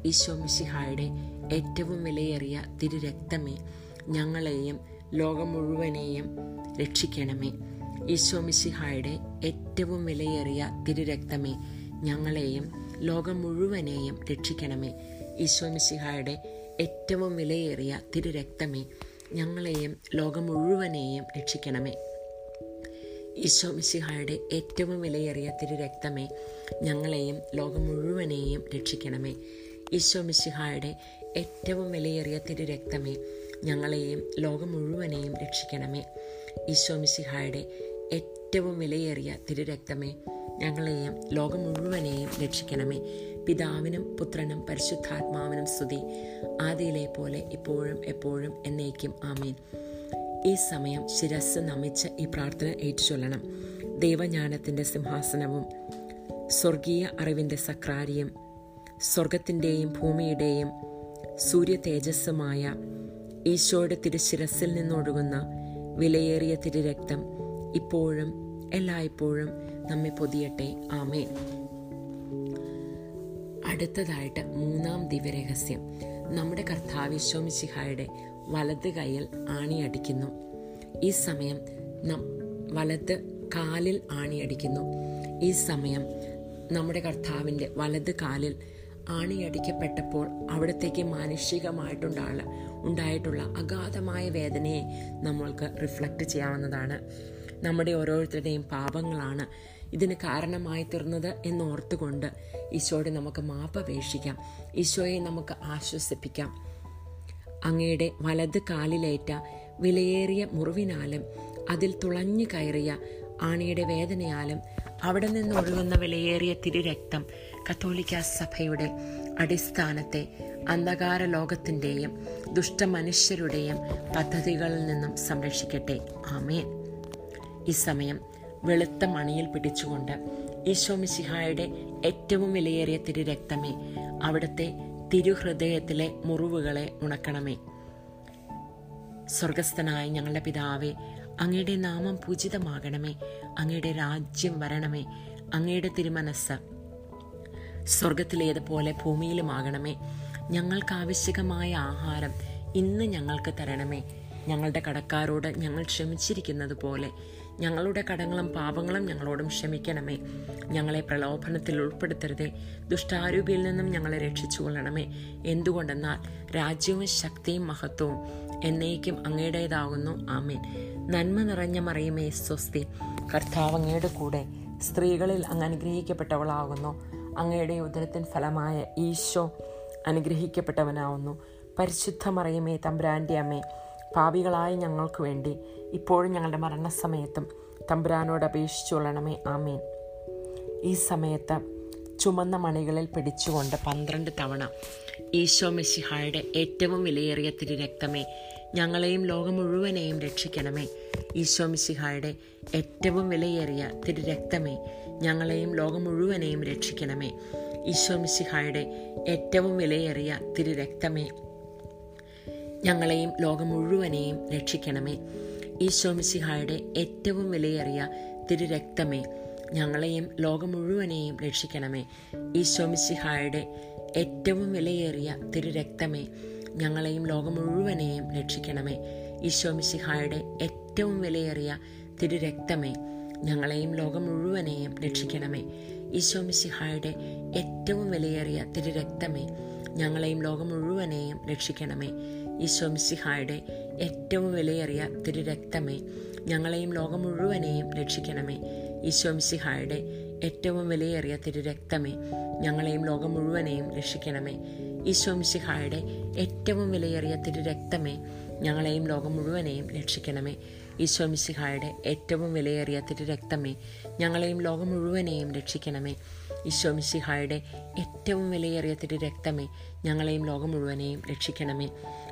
ഈശോ മിശിഹായുടെ ഏറ്റവും വിലയേറിയ തിരുരക്തമേ ഞങ്ങളെയും ലോകം മുഴുവനെയും രക്ഷിക്കണമേ. ഈശോ മിശിഹായുടെ ഏറ്റവും വിലയേറിയ തിരുരക്തമേ ഞങ്ങളെയും ലോകം മുഴുവനെയും രക്ഷിക്കണമേ. ഈശോ മിശിഹായുടെ ഏറ്റവും വിലയേറിയ തിരുരക്തമേ ഞങ്ങളെയും ലോകം മുഴുവനെയും രക്ഷിക്കണമേ. ഈശോ മിശിഹായുടെ ഏറ്റവും വിലയേറിയ തിരുരക്തമേ ഞങ്ങളെയും ലോകം മുഴുവനെയും രക്ഷിക്കണമേ. ഈശോ മിശിഹായുടെ ഏറ്റവും വിലയേറിയ തിരുരക്തമേ ഞങ്ങളെയും ലോകം മുഴുവനെയും രക്ഷിക്കണമേ. ഈശോ മിശിഹായുടെ ഏറ്റവും വിലയേറിയ തിരുരക്തമേ ഞങ്ങളെയും ലോകം മുഴുവനെയും രക്ഷിക്കണമേ. പിതാവിനും പുത്രനും പരിശുദ്ധാത്മാവിനും സ്തുതി. ആദിയിലെ പോലെ ഇപ്പോഴും എപ്പോഴും എന്നേക്കും ആമീൻ. ഈ സമയം ശിരസ് നമിച്ച് ഈ പ്രാർത്ഥന ഏറ്റുചൊല്ലണം. ദൈവജ്ഞാനത്തിന്റെ സിംഹാസനവും സ്വർഗീയ അറിവിന്റെ സക്രാരിയും സ്വർഗത്തിന്റെയും ഭൂമിയുടെയും സൂര്യ തേജസ്സുമായ ഈശോയുടെ തിരുശിരസിൽ നിന്നൊഴുകുന്ന വിലയേറിയ തിരുരക്തം ഇപ്പോഴും എല്ലായ്പ്പോഴും നമ്മെ പൊതിയട്ടെ. ആമേൻ. അടുത്തതായിട്ട് മൂന്നാം ദിവ്യരഹസ്യം. നമ്മുടെ കർത്താവിശ്വമിശിഹായുടെ വലത് കൈയിൽ ആണിയടിക്കുന്നു. ഈ സമയം വലത് കാലിൽ ആണിയടിക്കുന്നു. ഈ സമയം നമ്മുടെ കർത്താവിന്റെ വലത് കാലിൽ ആണിയടിക്കപ്പെട്ടപ്പോൾ അവിടത്തേക്ക് മാനുഷികമായിട്ടുണ്ടായ ഉണ്ടായിട്ടുള്ള അഗാധമായ വേദനയെ നമ്മൾക്ക് റിഫ്ലക്റ്റ് ചെയ്യാവുന്നതാണ്. നമ്മുടെ ഓരോരുത്തരുടെയും പാപങ്ങളാണ് ഇതിന് കാരണമായി തീർന്നത് എന്നോർത്തുകൊണ്ട് ഈശോയുടെ നമുക്ക് മാപ്പപേക്ഷിക്കാം ഈശോയെ നമുക്ക് ആശ്വസിപ്പിക്കാം. അങ്ങയുടെ വലത് കാലിലേറ്റ വിലയേറിയ മുറിവിനാലും അതിൽ തുളഞ്ഞു കയറിയ ആണിയുടെ വേദനയാലും അവിടെ നിന്ന് ഒഴുകുന്ന വിലയേറിയ തിരുരക്തം കത്തോലിക്ക സഭയുടെ അടിസ്ഥാനത്തെ അന്ധകാര ലോകത്തിന്റെയും ദുഷ്ടമനുഷ്യരുടെയും പദ്ധതികളിൽ നിന്നും സംരക്ഷിക്കട്ടെ. ആമേൻ. ഈ സമയം വെളുത്ത മണിയിൽ പിടിച്ചുകൊണ്ട് ഈശോ മിശിഹായുടെ ഏറ്റവും വിലയേറിയ തിരു രക്തമേ അവിടുത്തെ തിരുഹൃദയത്തിലെ മുറിവുകളെ ഉണക്കണമേ. സ്വർഗസ്ഥനായ ഞങ്ങളുടെ പിതാവേ അങ്ങയുടെ നാമം പൂജിതമാകണമേ അങ്ങയുടെ രാജ്യം വരണമേ അങ്ങയുടെ തിരുമനസ് സ്വർഗത്തിലേതുപോലെ ഭൂമിയിലുമാകണമേ. ഞങ്ങൾക്ക് ആവശ്യകമായ ആഹാരം ഇന്ന് ഞങ്ങൾക്ക് തരണമേ. ഞങ്ങളുടെ കടക്കാരോട് ഞങ്ങൾ ക്ഷമിച്ചിരിക്കുന്നത് പോലെ ഞങ്ങളുടെ കടങ്ങളും പാപങ്ങളും ഞങ്ങളോടും ക്ഷമിക്കണമേ. ഞങ്ങളെ പ്രലോഭനത്തിൽ ഉൾപ്പെടുത്തരുതേ. ദുഷ്ടാരൂപിയിൽ നിന്നും ഞങ്ങളെ രക്ഷിച്ചു കൊള്ളണമേ എന്തുകൊണ്ടെന്നാൽ രാജ്യവും ശക്തിയും മഹത്വവും എന്നേക്കും അങ്ങയുടേതാകുന്നു. ആമേൻ. നന്മ നിറഞ്ഞ മറിയുമേ സ്വസ്തി. കർത്താവ് അങ്ങയുടെ കൂടെ സ്ത്രീകളിൽ അങ്ങ് അനുഗ്രഹിക്കപ്പെട്ടവളാകുന്നു. അങ്ങയുടെ ഉദരത്തിൻ ഫലമായ ഈശോ അനുഗ്രഹിക്കപ്പെട്ടവനാവുന്നു. പരിശുദ്ധ മറിയമേ തമ്പ്രാന്റെ അമ്മേ പാപികളായ ഞങ്ങൾക്ക് വേണ്ടി ഇപ്പോഴും ഞങ്ങളുടെ മരണസമയത്തും തമ്പുരാനോട് അപേക്ഷിച്ചുകൊള്ളണമേ ആമേൻ. ഈ സമയത്ത് ചുമന്ന മണികളിൽ പിടിച്ചുകൊണ്ട് പന്ത്രണ്ട് തവണ ഈശോ മെസ്സിഹായുടെ ഏറ്റവും വിലയേറിയ തിരുരക്തമേ ഞങ്ങളെയും ലോകം മുഴുവനെയും രക്ഷിക്കണമേ. ഈശോ മിശിഹായുടെ ഏറ്റവും വിലയേറിയ തിരുരക്തമേ ഞങ്ങളെയും ലോകം മുഴുവനെയും രക്ഷിക്കണമേ. ഈശോ മിശിഹായുടെ ഏറ്റവും വിലയേറിയ തിരുരക്തമേ ഞങ്ങളെയും ലോകം മുഴുവനെയും രക്ഷിക്കണമേ. ഈശോ മിശിഹായുടെ ഏറ്റവും വിലയേറിയ തിരുരക്തമേ ഞങ്ങളെയും ലോകം മുഴുവനെയും രക്ഷിക്കണമേ. ഈശോ മിശിഹായുടെ ഏറ്റവും വിലയേറിയ തിരുരക്തമേ ഞങ്ങളെയും ലോകം മുഴുവനെയും രക്ഷിക്കണമേ. ഈശോ മിശിഹായുടെ ഏറ്റവും വിലയേറിയ തിരുരക്തമേ ഞങ്ങളെയും ലോകം മുഴുവനെയും രക്ഷിക്കണമേ. ഈശോ മിശിഹായുടെ ഏറ്റവും വിലയേറിയ തിരുരക്തമേ ഞങ്ങളെയും ലോകം മുഴുവനെയും രക്ഷിക്കണമേ. ഈശോ മിശിഹായുടെ ഏറ്റവും വിലയേറിയ തിരുരക്തമേ ഞങ്ങളെയും ലോകം മുഴുവനെയും രക്ഷിക്കണമേ. ഈശോ മിശിഹായുടെ ഏറ്റവും വിലയേറിയ തിരുരക്തമേ ഞങ്ങളെയും ലോകം മുഴുവനെയും രക്ഷിക്കണമേ. ഈശോ മിശിഹായുടെ ഏറ്റവും വിലയേറിയ തിരുരക്തമേ ഞങ്ങളെയും ലോകം മുഴുവനെയും രക്ഷിക്കണമേ. ഈശോ മിശിഹായുടെ ഏറ്റവും വിലയേറിയ തിരുരക്തമേ ഞങ്ങളെയും ലോകം മുഴുവനെയും രക്ഷിക്കണമേ. ഈശോ മിശിഹായുടെ ഏറ്റവും വിലയേറിയ തിരുരക്തമേ ഞങ്ങളെയും ലോകം മുഴുവനെയും രക്ഷിക്കണമേ.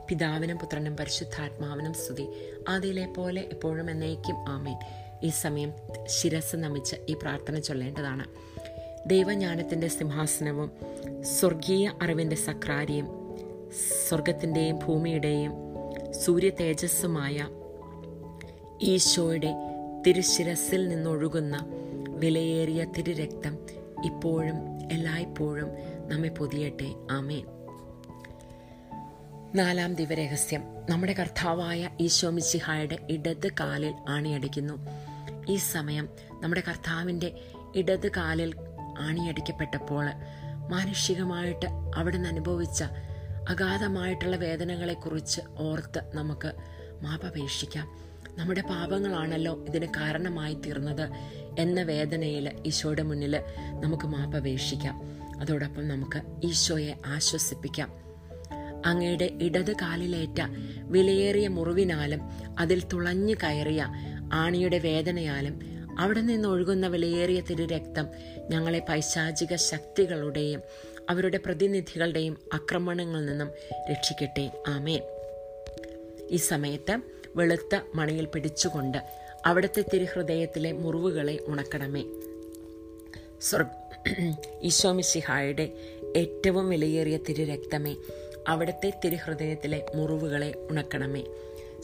പിതാവിനും പുത്രനും പരിശുദ്ധാത്മാവിനും സ്തുതി. ആദ്യയിലെ പോലെ എപ്പോഴും എന്നേക്കും ആമേൻ. ഈ സമയം ശിരസ് നമിച്ച് ഈ പ്രാർത്ഥന ചൊല്ലേണ്ടതാണ്. ദൈവജ്ഞാനത്തിന്റെ സിംഹാസനവും സ്വർഗീയ അറിവിന്റെ സക്രാരിയും സ്വർഗത്തിന്റെയും ഭൂമിയുടെയും സൂര്യ തേജസ്സുമായ ഈശോയുടെ തിരുശിരസിൽ നിന്നൊഴുകുന്ന വിലയേറിയ തിരുരക്തം ഇപ്പോഴും എല്ലായ്പ്പോഴും നമ്മെ പൊതിയട്ടെ. ആമേൻ. നാലാം ദിവരഹസ്യം നമ്മുടെ കർത്താവായ ഈശോ മിശിഹായുടെ ഇടത് കാലിൽ ആണിയടിക്കുന്നു. ഈ സമയം നമ്മുടെ കർത്താവിന്റെ ഇടത് കാലിൽ ആണിയടിക്കപ്പെട്ടപ്പോൾ മാനുഷികമായിട്ട് അവിടെ നിന്ന് അനുഭവിച്ച അഗാധമായിട്ടുള്ള വേദനകളെക്കുറിച്ച് ഓർത്ത് നമുക്ക് മാപപേക്ഷിക്കാം. നമ്മുടെ പാപങ്ങളാണല്ലോ ഇതിന് കാരണമായി തീർന്നത് എന്ന വേദനയിൽ ഈശോയുടെ മുന്നിൽ നമുക്ക് മാപപേക്ഷിക്കാം. അതോടൊപ്പം നമുക്ക് ഈശോയെ ആശ്വസിപ്പിക്കാം. അങ്ങയുടെ ഇടത് കാലിലേറ്റ വിലയേറിയ മുറിവിനാലും അതിൽ തുളഞ്ഞു കയറിയ ആണിയുടെ വേദനയാലും അവിടെ നിന്ന് ഒഴുകുന്ന വിലയേറിയ തിരുരക്തം ഞങ്ങളെ പൈശാചിക ശക്തികളുടെയും അവരുടെ പ്രതിനിധികളുടെയും ആക്രമണങ്ങളിൽ നിന്നും രക്ഷിക്കട്ടെ. ആമേൻ. ഈ സമയത്ത് വെളുത്ത മണിയിൽ പിടിച്ചുകൊണ്ട് അവിടുത്തെ തിരുഹൃദയത്തിലെ മുറിവുകളെ ഉണക്കണമേ. ഈശോമിശിഹായുടെ ഏറ്റവും വിലയേറിയ തിരുരക്തമേ അവിടുത്തെ തിരുഹൃദയത്തിലെ മുറിവുകളെ ഉണക്കണമേ.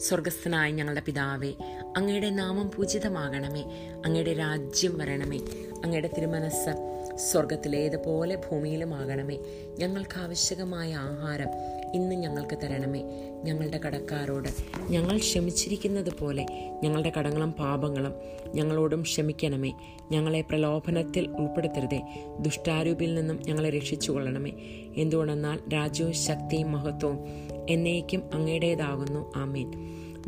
സ്വർഗസ്ഥനായ ഞങ്ങളുടെ പിതാവേ അങ്ങയുടെ നാമം പൂജിതമാകണമേ. അങ്ങയുടെ രാജ്യം വരണമേ. അങ്ങയുടെ തിരുമനസ് സ്വർഗത്തിലേതുപോലെ ഭൂമിയിലുമാകണമേ. ഞങ്ങൾക്ക് ആവശ്യകമായ ആഹാരം ഇന്ന് ഞങ്ങൾക്ക് തരണമേ. ഞങ്ങളുടെ കടക്കാരോട് ഞങ്ങൾ ക്ഷമിച്ചിരിക്കുന്നത് പോലെ ഞങ്ങളുടെ കടങ്ങളും പാപങ്ങളും ഞങ്ങളോടും ക്ഷമിക്കണമേ. ഞങ്ങളെ പ്രലോഭനത്തിൽ ഉൾപ്പെടുത്തരുതേ. ദുഷ്ടാരൂപിൽ നിന്നും ഞങ്ങളെ രക്ഷിച്ചു കൊള്ളണമേ എന്തുകൊണ്ടെന്നാൽ രാജ്യവും ശക്തിയും മഹത്വവും എന്നേക്കും അങ്ങയുടേതാകുന്നു. ആമേൻ.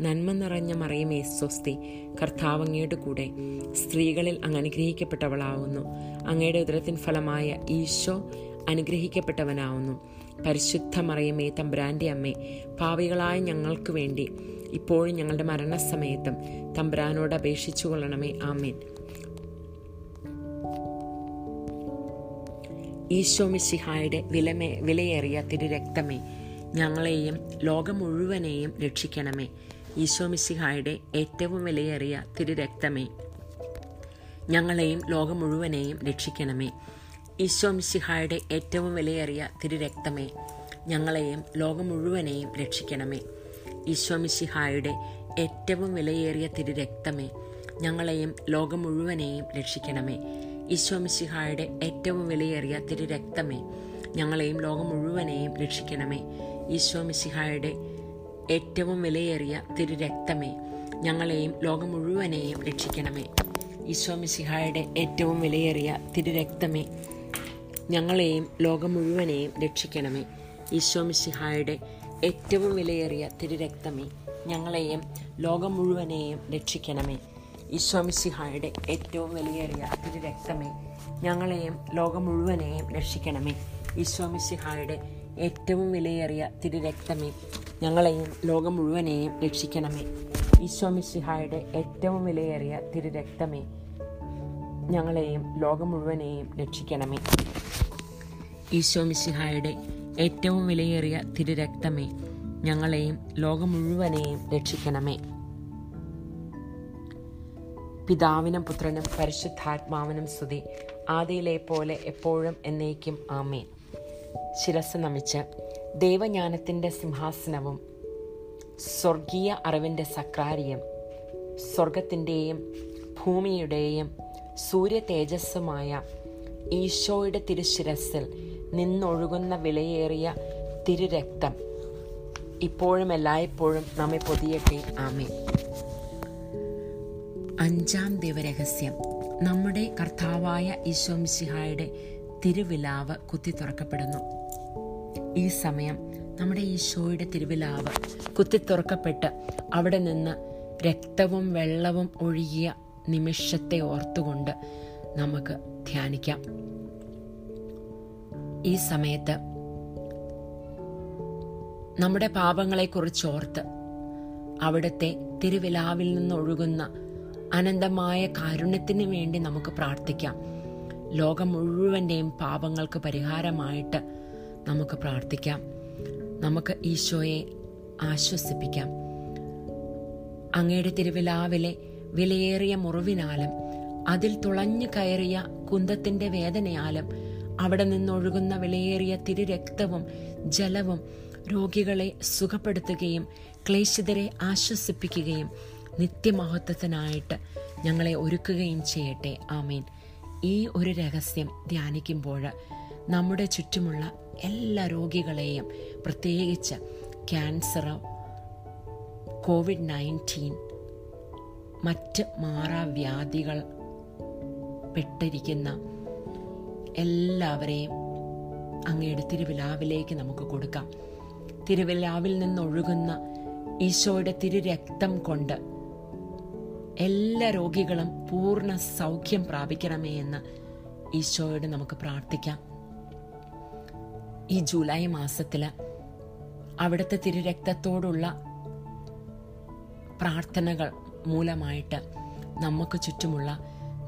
നന്മ നിറഞ്ഞ മറിയമേ സ്വസ്തി. കർത്താവ് അങ്ങയുടെ കൂടെ സ്ത്രീകളിൽ അങ്ങ് അനുഗ്രഹിക്കപ്പെട്ടവളാവുന്നു. അങ്ങയുടെ ഉദരത്തിൻ ഫലമായ ഈശോ അനുഗ്രഹിക്കപ്പെട്ടവനാവുന്നു. പരിശുദ്ധ മറിയമേ തമ്പ്രാന്റെ അമ്മേ ഭാവികളായ ഞങ്ങൾക്ക് വേണ്ടി ഇപ്പോഴും ഞങ്ങളുടെ മരണസമയത്തും തമ്പ്രാനോട് അപേക്ഷിച്ചു കൊള്ളണമേ. ആമേൻ. ഈശോ മിശിഹായുടെ വിലമേ വിലയേറിയ തിരുരക്തമേ ഞങ്ങളെയും ലോകം മുഴുവനെയും രക്ഷിക്കണമേ. ഈശോ മിശിഹായുടെ ഏറ്റവും വിലയേറിയ തിരുരക്തമേ ഞങ്ങളെയും ലോകം മുഴുവനെയും രക്ഷിക്കണമേ. ഈശോ മിശിഹായുടെ ഏറ്റവും വിലയേറിയ തിരുരക്തമേ ഞങ്ങളെയും ലോകം മുഴുവനെയും രക്ഷിക്കണമേ. ഈശോ മിശിഹായുടെ ഏറ്റവും വിലയേറിയ തിരുരക്തമേ ഞങ്ങളെയും ലോകം മുഴുവനെയും രക്ഷിക്കണമേ. ഈശോ മിശിഹായുടെ ഏറ്റവും വിലയേറിയ തിരുരക്തമേ ഞങ്ങളെയും ലോകം മുഴുവനെയും രക്ഷിക്കണമേ. ഈശോ മിശിഹായുടെ ഏറ്റവും വിലയേറിയ തിരുരക്തമേ ഞങ്ങളെയും ലോകം മുഴുവനെയും രക്ഷിക്കണമേ. ഈശോ മിശിഹായുടെ ഏറ്റവും വിലയേറിയ തിരുരക്തമേ ഞങ്ങളെയും ലോകം മുഴുവനെയും രക്ഷിക്കണമേ. ഈശോ മിശിഹായുടെ ഏറ്റവും വിലയേറിയ തിരുരക്തമേ ഞങ്ങളെയും ലോകം മുഴുവനെയും രക്ഷിക്കണമേ. ഈശോ മിശിഹായുടെ ഏറ്റവും വിലയേറിയ തിരുരക്തമേ ഞങ്ങളെയും ലോകം മുഴുവനെയും രക്ഷിക്കണമേ. ഈശോ മിശിഹായുടെ ഏറ്റവും വിലയേറിയ തിരുരക്തമേ ഞങ്ങളെയും ലോകം മുഴുവനെയും രക്ഷിക്കണമേ. ഈശോ മിശിഹായുടെ ഏറ്റവും വിലയേറിയ തിരുരക്തമേ ഞങ്ങളെയും ലോകം മുഴുവനെയും രക്ഷിക്കണമേ. ഈശോ മിശിഹായുടെ ഏറ്റവും വിലയേറിയ തിരുരക്തമേ ഞങ്ങളെയും ലോകം മുഴുവനെയും രക്ഷിക്കണമേ. പിതാവിനും പുത്രനും പരിശുദ്ധാത്മാവിനും സ്തുതി. ആദിയിലെ പോലെ എപ്പോഴും എന്നേക്കും ആമേ ശിരസ് നമിച്ച് ദൈവജ്ഞാനത്തിന്റെ സിംഹാസനവും സ്വർഗീയ അറിവിന്റെ സക്രാരിയും സ്വർഗത്തിന്റെയും ഭൂമിയുടെയും സൂര്യ തേജസ്സുമായ ഈശോയുടെ തിരുശിരസിൽ നിന്നൊഴുകുന്ന വിലയേറിയ തിരുരക്തം. ഇപ്പോഴും എല്ലായ്പ്പോഴും നമ്മെ പൊതിയട്ടെ. ആമേ അഞ്ചാം ദൈവരഹസ്യം നമ്മുടെ കർത്താവായ ഈശോമിശിഹായുടെ തിരുവിലാവ് കുത്തി തുറക്കപ്പെടുന്നു. ഈ സമയം നമ്മുടെ ഈശോയുടെ തിരുവിലാവ് കുത്തി തുറക്കപ്പെട്ട് അവിടെ നിന്ന് രക്തവും വെള്ളവും ഒഴുകിയ നിമിഷത്തെ ഓർത്തുകൊണ്ട് നമുക്ക് ധ്യാനിക്കാം. ഈ സമയത്ത് നമ്മുടെ പാപങ്ങളെക്കുറിച്ച് ഓർത്ത് അവിടുത്തെ തിരുവിലാവിൽ നിന്നൊഴുകുന്ന അനന്തമായ കാരുണ്യത്തിന് വേണ്ടി നമുക്ക് പ്രാർത്ഥിക്കാം. ലോകം മുഴുവന്റെയും പാപങ്ങൾക്ക് പരിഹാരമായിട്ട് നമുക്ക് പ്രാർത്ഥിക്കാം. നമുക്ക് ഈശോയെ ആശ്വസിപ്പിക്കാം. അങ്ങയുടെ തിരുവിലാവിലെ വിലയേറിയ മുറിവിനാലും അതിൽ തുളഞ്ഞു കയറിയ കുന്തത്തിന്റെ വേദനയാലും അവിടെ നിന്നൊഴുകുന്ന വിലയേറിയ തിരുരക്തവും ജലവും രോഗികളെ സുഖപ്പെടുത്തുകയും ക്ലേശിതരെ ആശ്വസിപ്പിക്കുകയും നിത്യമഹത്വത്തിനായിട്ട് ഞങ്ങളെ ഒരുക്കുകയും ചെയ്യട്ടെ. ആമീൻ. ഈ ഒരു രഹസ്യം ധ്യാനിക്കുമ്പോൾ നമ്മുടെ ചുറ്റുമുള്ള എല്ലാ രോഗികളെയും പ്രത്യേകിച്ച് ക്യാൻസറോ കോവിഡ് നയന്റീൻ മറ്റ് മാറാവ്യാധികൾ പെട്ടിരിക്കുന്ന എല്ലാവരെയും അങ്ങയുടെ തിരുവിലാവിലേക്ക് നമുക്ക് കൊടുക്കാം. തിരുവിലാവിൽ നിന്നൊഴുകുന്ന ഈശോയുടെ തിരുരക്തം കൊണ്ട് എല്ലാ രോഗികളും പൂർണ സൗഖ്യം പ്രാപിക്കണമേ എന്ന് ഈശോയോട് നമുക്ക് പ്രാർത്ഥിക്കാം. ഈ ജൂലൈ മാസത്തിൽ അവിടുത്തെ തിരുരക്തത്തോടുള്ള പ്രാർത്ഥനകൾ മൂലമായിട്ട് നമുക്ക് ചുറ്റുമുള്ള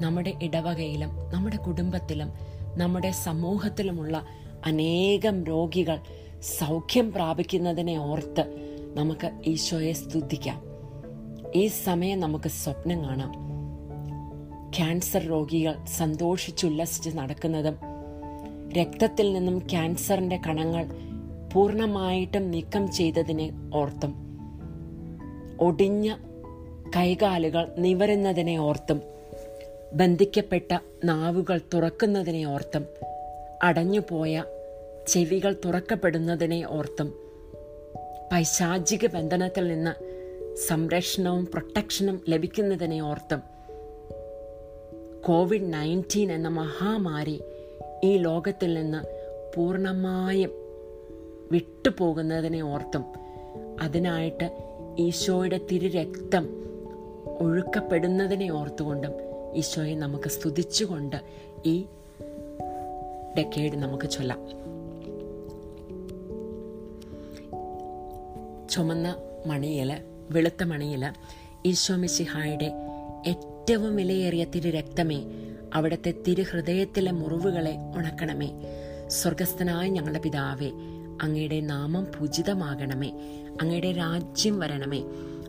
നമ്മുടെ ഇടവകയിലും നമ്മുടെ കുടുംബത്തിലും നമ്മുടെ സമൂഹത്തിലുമുള്ള അനേകം രോഗികൾ സൗഖ്യം പ്രാപിക്കുന്നതിനെ ഓർത്ത് നമുക്ക് ഈശോയെ സ്തുതിക്കാം. ഈ സമയം നമുക്ക് സ്വപ്നം കാണാം. ക്യാൻസർ രോഗികൾ സന്തോഷിച്ചുല്ലസിച്ച് നടക്കുന്നതും രക്തത്തിൽ നിന്നും ക്യാൻസറിന്റെ കണങ്ങൾ പൂർണമായിട്ടും നീക്കം ചെയ്തതിനെ ഓർത്തും. ഒടിഞ്ഞ കൈകാലുകൾ നിവരുന്നതിനെ ഓർത്തും. ബന്ധിക്കപ്പെട്ട നാവുകൾ തുറക്കുന്നതിനെ ഓർത്തും അടഞ്ഞുപോയ ചെവികൾ തുറക്കപ്പെടുന്നതിനെ ഓർത്തും പൈശാചിക ബന്ധനത്തിൽ നിന്ന് സംരക്ഷണവും പ്രൊട്ടക്ഷനും ലഭിക്കുന്നതിനെ ഓർത്തും. കോവിഡ് നയന്റീൻ എന്ന മഹാമാരി ഈ ലോകത്തിൽ നിന്ന് പൂർണമായും വിട്ടുപോകുന്നതിനെ ഓർത്തും. അതിനായിട്ട് ഈശോയുടെ തിരുരക്തം ഒഴുക്കപ്പെടുന്നതിനെ ഓർത്തുകൊണ്ടും ഈശോയെ നമുക്ക് സ്തുതിച്ചുകൊണ്ട് ഈ ഡെക്കേഡ് നമുക്ക് ചൊല്ലാം. ചുമന്ന മണിയിൽ വെളുത്ത മണിയിൽ ഈശോ മിശിഹായുടെ ഏറ്റവും വിലയേറിയ തിരു രക്തമേ അവിടുത്തെ തിരുഹൃദയത്തിലെ മുറിവുകളെ ഉണക്കണമേ. സ്വർഗസ്ഥനായ ഞങ്ങളുടെ പിതാവേ അങ്ങയുടെ നാമം പൂജിതമാകണമേ. അങ്ങയുടെ രാജ്യം വരണമേ.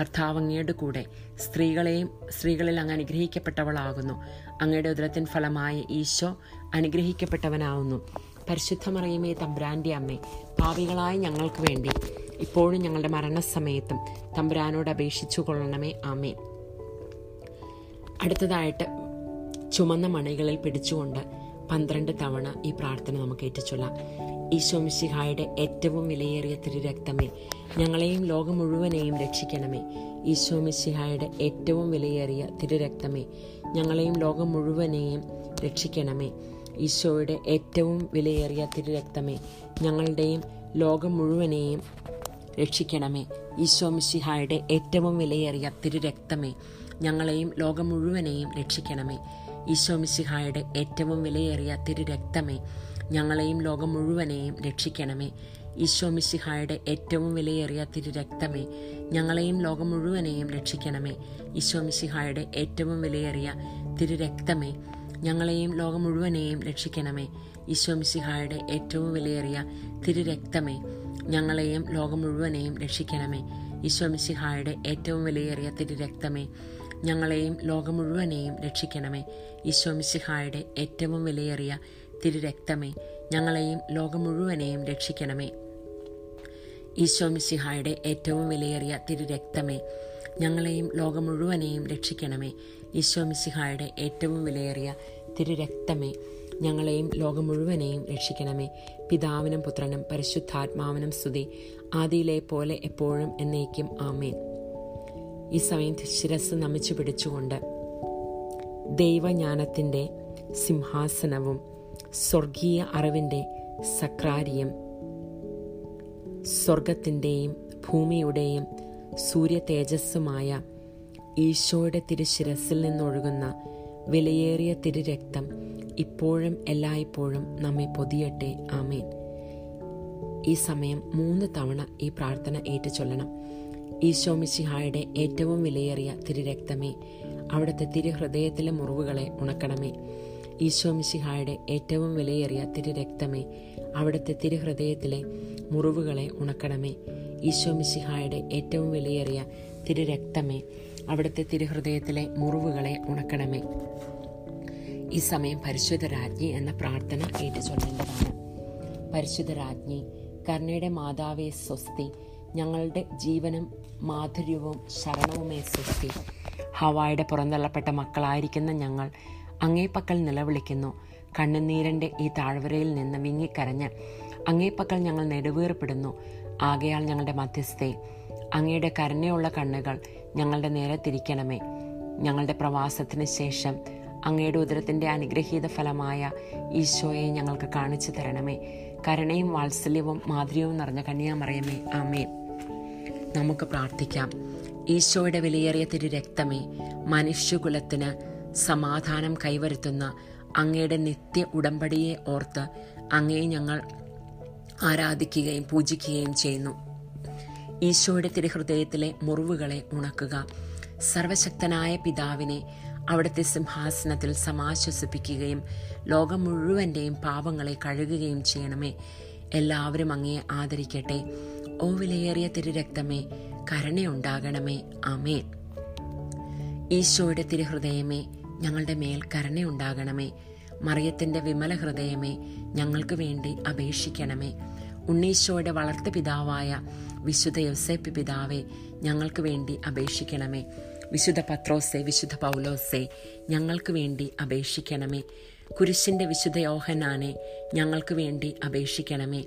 കർത്താവ് അങ്ങയുടെ കൂടെ സ്ത്രീകളെയും സ്ത്രീകളിൽ അങ്ങ് അനുഗ്രഹിക്കപ്പെട്ടവളാകുന്നു. അങ്ങയുടെ ഉദരത്തിൻ ഫലമായ ഈശോ അനുഗ്രഹിക്കപ്പെട്ടവനാവുന്നു. പരിശുദ്ധമറിയമേ തമ്പുരാന്റെ അമ്മേ പാപികളായ ഞങ്ങൾക്ക് വേണ്ടി ഇപ്പോഴും ഞങ്ങളുടെ മരണസമയത്തും തമ്പുരാനോട് അപേക്ഷിച്ചു കൊള്ളണമേ. ആമേ അടുത്തതായിട്ട് ചുമന്ന മണികളിൽ പിടിച്ചുകൊണ്ട് പന്ത്രണ്ട് തവണ ഈ പ്രാർത്ഥന നമുക്ക് ഏറ്റുചൊല്ലാം. ഈശോ മിശിഹായുടെ ഏറ്റവും വിലയേറിയ തിരുരക്തമേ ഞങ്ങളെയും ലോകം മുഴുവനെയും രക്ഷിക്കണമേ. ഈശോ മിശിഹായുടെ ഏറ്റവും വിലയേറിയ തിരുരക്തമേ ഞങ്ങളെയും ലോകം മുഴുവനെയും രക്ഷിക്കണമേ. ഈശോയുടെ ഏറ്റവും വിലയേറിയ തിരുരക്തമേ ഞങ്ങളുടെയും ലോകം മുഴുവനെയും രക്ഷിക്കണമേ. ഈശോ മിശിഹായുടെ ഏറ്റവും വിലയേറിയ തിരുരക്തമേ ഞങ്ങളെയും ലോകം മുഴുവനെയും രക്ഷിക്കണമേ. ഈശോ മിശിഹായുടെ ഏറ്റവും വിലയേറിയ തിരുരക്തമേ ഞങ്ങളെയും ലോകം മുഴുവനെയും രക്ഷിക്കണമേ. ഈശോ മിശിഹായുടെ ഏറ്റവും വിലയേറിയ തിരുരക്തമേ ഞങ്ങളെയും ലോകം മുഴുവനെയും രക്ഷിക്കണമേ. ഈശോ മിശിഹായുടെ ഏറ്റവും വിലയേറിയ തിരുരക്തമേ ഞങ്ങളെയും ലോകം മുഴുവനെയും രക്ഷിക്കണമേ. ഈശോ മിശിഹായുടെ ഏറ്റവും വിലയേറിയ തിരുരക്തമേ ഞങ്ങളെയും ലോകം മുഴുവനെയും രക്ഷിക്കണമേ. ഈശോ മിശിഹായുടെ ഏറ്റവും വിലയേറിയ തിരുരക്തമേ ഞങ്ങളെയും ലോകം മുഴുവനെയും രക്ഷിക്കണമേ. ഈശോ മിശിഹായുടെ ഏറ്റവും വിലയേറിയ തിരുരക്തമേ ഞങ്ങളെയും ലോകം മുഴുവനെയും രക്ഷിക്കണമേ. ഈശോ മിശിഹായുടെ ഏറ്റവും വിലയേറിയ തിരുരക്തമേ ഞങ്ങളെയും ലോകം മുഴുവനെയും രക്ഷിക്കണമേ. ഈശോ മിശിഹായുടെ ഏറ്റവും വിലയേറിയ തിരുരക്തമേ ഞങ്ങളെയും ലോകം മുഴുവനെയും രക്ഷിക്കണമേ. പിതാവിനും പുത്രനും പരിശുദ്ധാത്മാവിനും സ്തുതി ആദിയിലെ പോലെ എപ്പോഴും എന്നേക്കും ആമേൻ. ഈ സമയം ശിരസ് നമിച്ചു പിടിച്ചുകൊണ്ട് ദൈവജ്ഞാനത്തിന്റെ സിംഹാസനവും സ്വർഗീയ അറിവിന്റെ സക്രാരിയം. സ്വർഗത്തിന്റെയും ഭൂമിയുടെയും സൂര്യ തേജസ്സുമായ ഈശോയുടെ തിരുശിരസിൽ നിന്നൊഴുകുന്ന വിലയേറിയ തിരുരക്തം ഇപ്പോഴും എല്ലായ്പ്പോഴും നമ്മെ പൊതിയട്ടെ. ആമേൻ. ഈ സമയം മൂന്ന് തവണ ഈ പ്രാർത്ഥന ഏറ്റുചൊല്ലണം. ഈശോ മിശിഹായുടെ ഏറ്റവും വിലയേറിയ തിരുരക്തമേ അവിടുത്തെ തിരുഹൃദയത്തിലെ മുറിവുകളെ ഉണക്കണമേ. ഈശോ മിശിഹായുടെ ഏറ്റവും വിലയേറിയ തിരുരക്തമേ അവിടുത്തെ തിരുഹൃദയത്തിലെ മുറിവുകളെ ഉണക്കണമേ. ഈശോ മിശിഹായുടെ ഏറ്റവും വിലയേറിയ തിരുരക്തമേ അവിടുത്തെ തിരുഹൃദയത്തിലെ മുറിവുകളെ ഉണക്കണമേ. ഈ സമയം പരിശുദ്ധരാജ്ഞി എന്ന പ്രാർത്ഥന ഏറ്റുചൊല്ലേണ്ടതാണ്. പരിശുദ്ധ രാജ്ഞി കരുണയുടെ മാതാവേ സ്വസ്തി ഞങ്ങളുടെ ജീവനും മാധുര്യവും ശരണവുമേ സ്വസ്തി. ഹവായുടെ പുറന്തള്ളപ്പെട്ട മക്കളായിരിക്കുന്ന ഞങ്ങൾ അങ്ങേപ്പക്കൽ നിലവിളിക്കുന്നു. കണ്ണുനീരന്റെ ഈ താഴ്വരയിൽ നിന്ന് വിങ്ങിക്കരഞ്ഞ് അങ്ങേപ്പക്കൽ ഞങ്ങൾ നെടുവേർപ്പെടുന്നു. ആകയാൽ ഞങ്ങളുടെ മധ്യസ്ഥയെ അങ്ങയുടെ കരുണയുള്ള കണ്ണുകൾ ഞങ്ങളുടെ നേരെ തിരിക്കണമേ. ഞങ്ങളുടെ പ്രവാസത്തിന് ശേഷം അങ്ങയുടെ ഉദരത്തിന്റെ അനുഗ്രഹീത ഫലമായ ഈശോയെ ഞങ്ങൾക്ക് കാണിച്ചു തരണമേ. കരുണയും വാത്സല്യവും മാധുര്യവും നിറഞ്ഞ കന്യാമറിയമേ. ആമേ നമുക്ക് പ്രാർത്ഥിക്കാം. ഈശോയുടെ വിലയേറിയ തിരു രക്തമേ മനുഷ്യകുലത്തിന് സമാധാനം കൈവരുത്തുന്ന അങ്ങയുടെ നിത്യ ഉടമ്പടിയെ ഓർത്ത് അങ്ങയെ ഞങ്ങൾ ആരാധിക്കുകയും പൂജിക്കുകയും ചെയ്യുന്നു. ഈശോയുടെ തിരുഹൃദയത്തിലെ മുറിവുകളെ ഉണക്കുക. സർവശക്തനായ പിതാവിനെ അവിടുത്തെ സിംഹാസനത്തിൽ സമാശ്വസിപ്പിക്കുകയും ലോകം മുഴുവന്റെയും പാപങ്ങളെ കഴുകുകയും ചെയ്യണമേ. എല്ലാവരും അങ്ങയെ ആദരിക്കട്ടെ. ഓ വിലയേറിയ തിരുരക്തമേ കരുണയുണ്ടാകണമേ. ആമേൻ. ഈശോയുടെ തിരുഹൃദയമേ ഞങ്ങളുടെ മേൽ കരുണയുണ്ടാകണമേ മറിയത്തിന്റെ വിമല ഹൃദയമേ ഞങ്ങൾക്ക് വേണ്ടി അപേക്ഷിക്കണമേ. ഉണ്ണീശോയുടെ വളർത്തു പിതാവായ വിശുദ്ധ യോസേപ്പ് പിതാവെ ഞങ്ങൾക്ക് വേണ്ടി അപേക്ഷിക്കണമേ. വിശുദ്ധ പത്രോസെ വിശുദ്ധ പൗലോസെ ഞങ്ങൾക്ക് വേണ്ടി അപേക്ഷിക്കണമേ. കുരിശിന്റെ വിശുദ്ധ യോഹനാനെ ഞങ്ങൾക്ക് വേണ്ടി അപേക്ഷിക്കണമേ.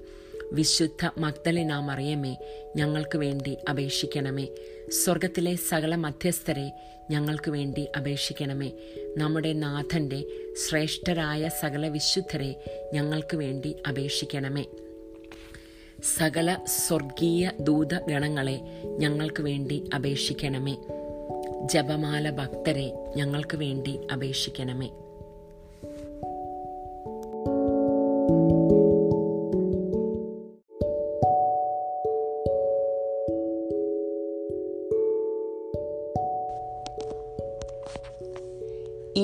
വിശുദ്ധ മഗ്ദലിന മറിയമേ ഞങ്ങൾക്ക് വേണ്ടി അപേക്ഷിക്കണമേ. സ്വർഗത്തിലെ സകല മധ്യസ്ഥരെ ഞങ്ങൾക്ക് വേണ്ടി അപേക്ഷിക്കണമേ. നമ്മുടെ നാഥന്റെ ശ്രേഷ്ഠരായ സകല വിശുദ്ധരെ ഞങ്ങൾക്ക് വേണ്ടി അപേക്ഷിക്കണമേ. സകല സ്വർഗീയ ദൂതഗണങ്ങളെ ഞങ്ങൾക്ക് വേണ്ടി അപേക്ഷിക്കണമേ. ജപമാല ഭക്തരെ ഞങ്ങൾക്ക് വേണ്ടി അപേക്ഷിക്കണമേ.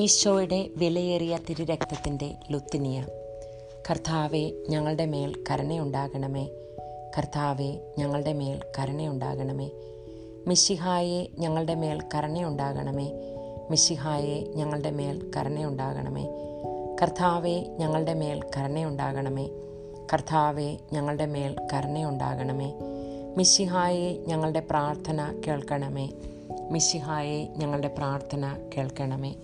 ഈശോയുടെ വിലയേറിയ തിരുരക്തത്തിന്റെ ലുത്തിനിയ. കർത്താവെ ഞങ്ങളുടെ മേൽ കരുണയുണ്ടാകണമേ. കർത്താവെ ഞങ്ങളുടെ മേൽ കരുണയുണ്ടാകണമേ. മിശിഹായെ ഞങ്ങളുടെ മേൽ കരുണയുണ്ടാകണമേ. മിശിഹായെ ഞങ്ങളുടെ മേൽ കരുണയുണ്ടാകണമേ. കർത്താവെ ഞങ്ങളുടെ മേൽ കരുണയുണ്ടാകണമേ. കർത്താവെ ഞങ്ങളുടെ മേൽ കരുണയുണ്ടാകണമേ. മിശിഹായെ ഞങ്ങളുടെ പ്രാർത്ഥന കേൾക്കണമേ. മിശിഹായെ ഞങ്ങളുടെ പ്രാർത്ഥന കേൾക്കണമേ.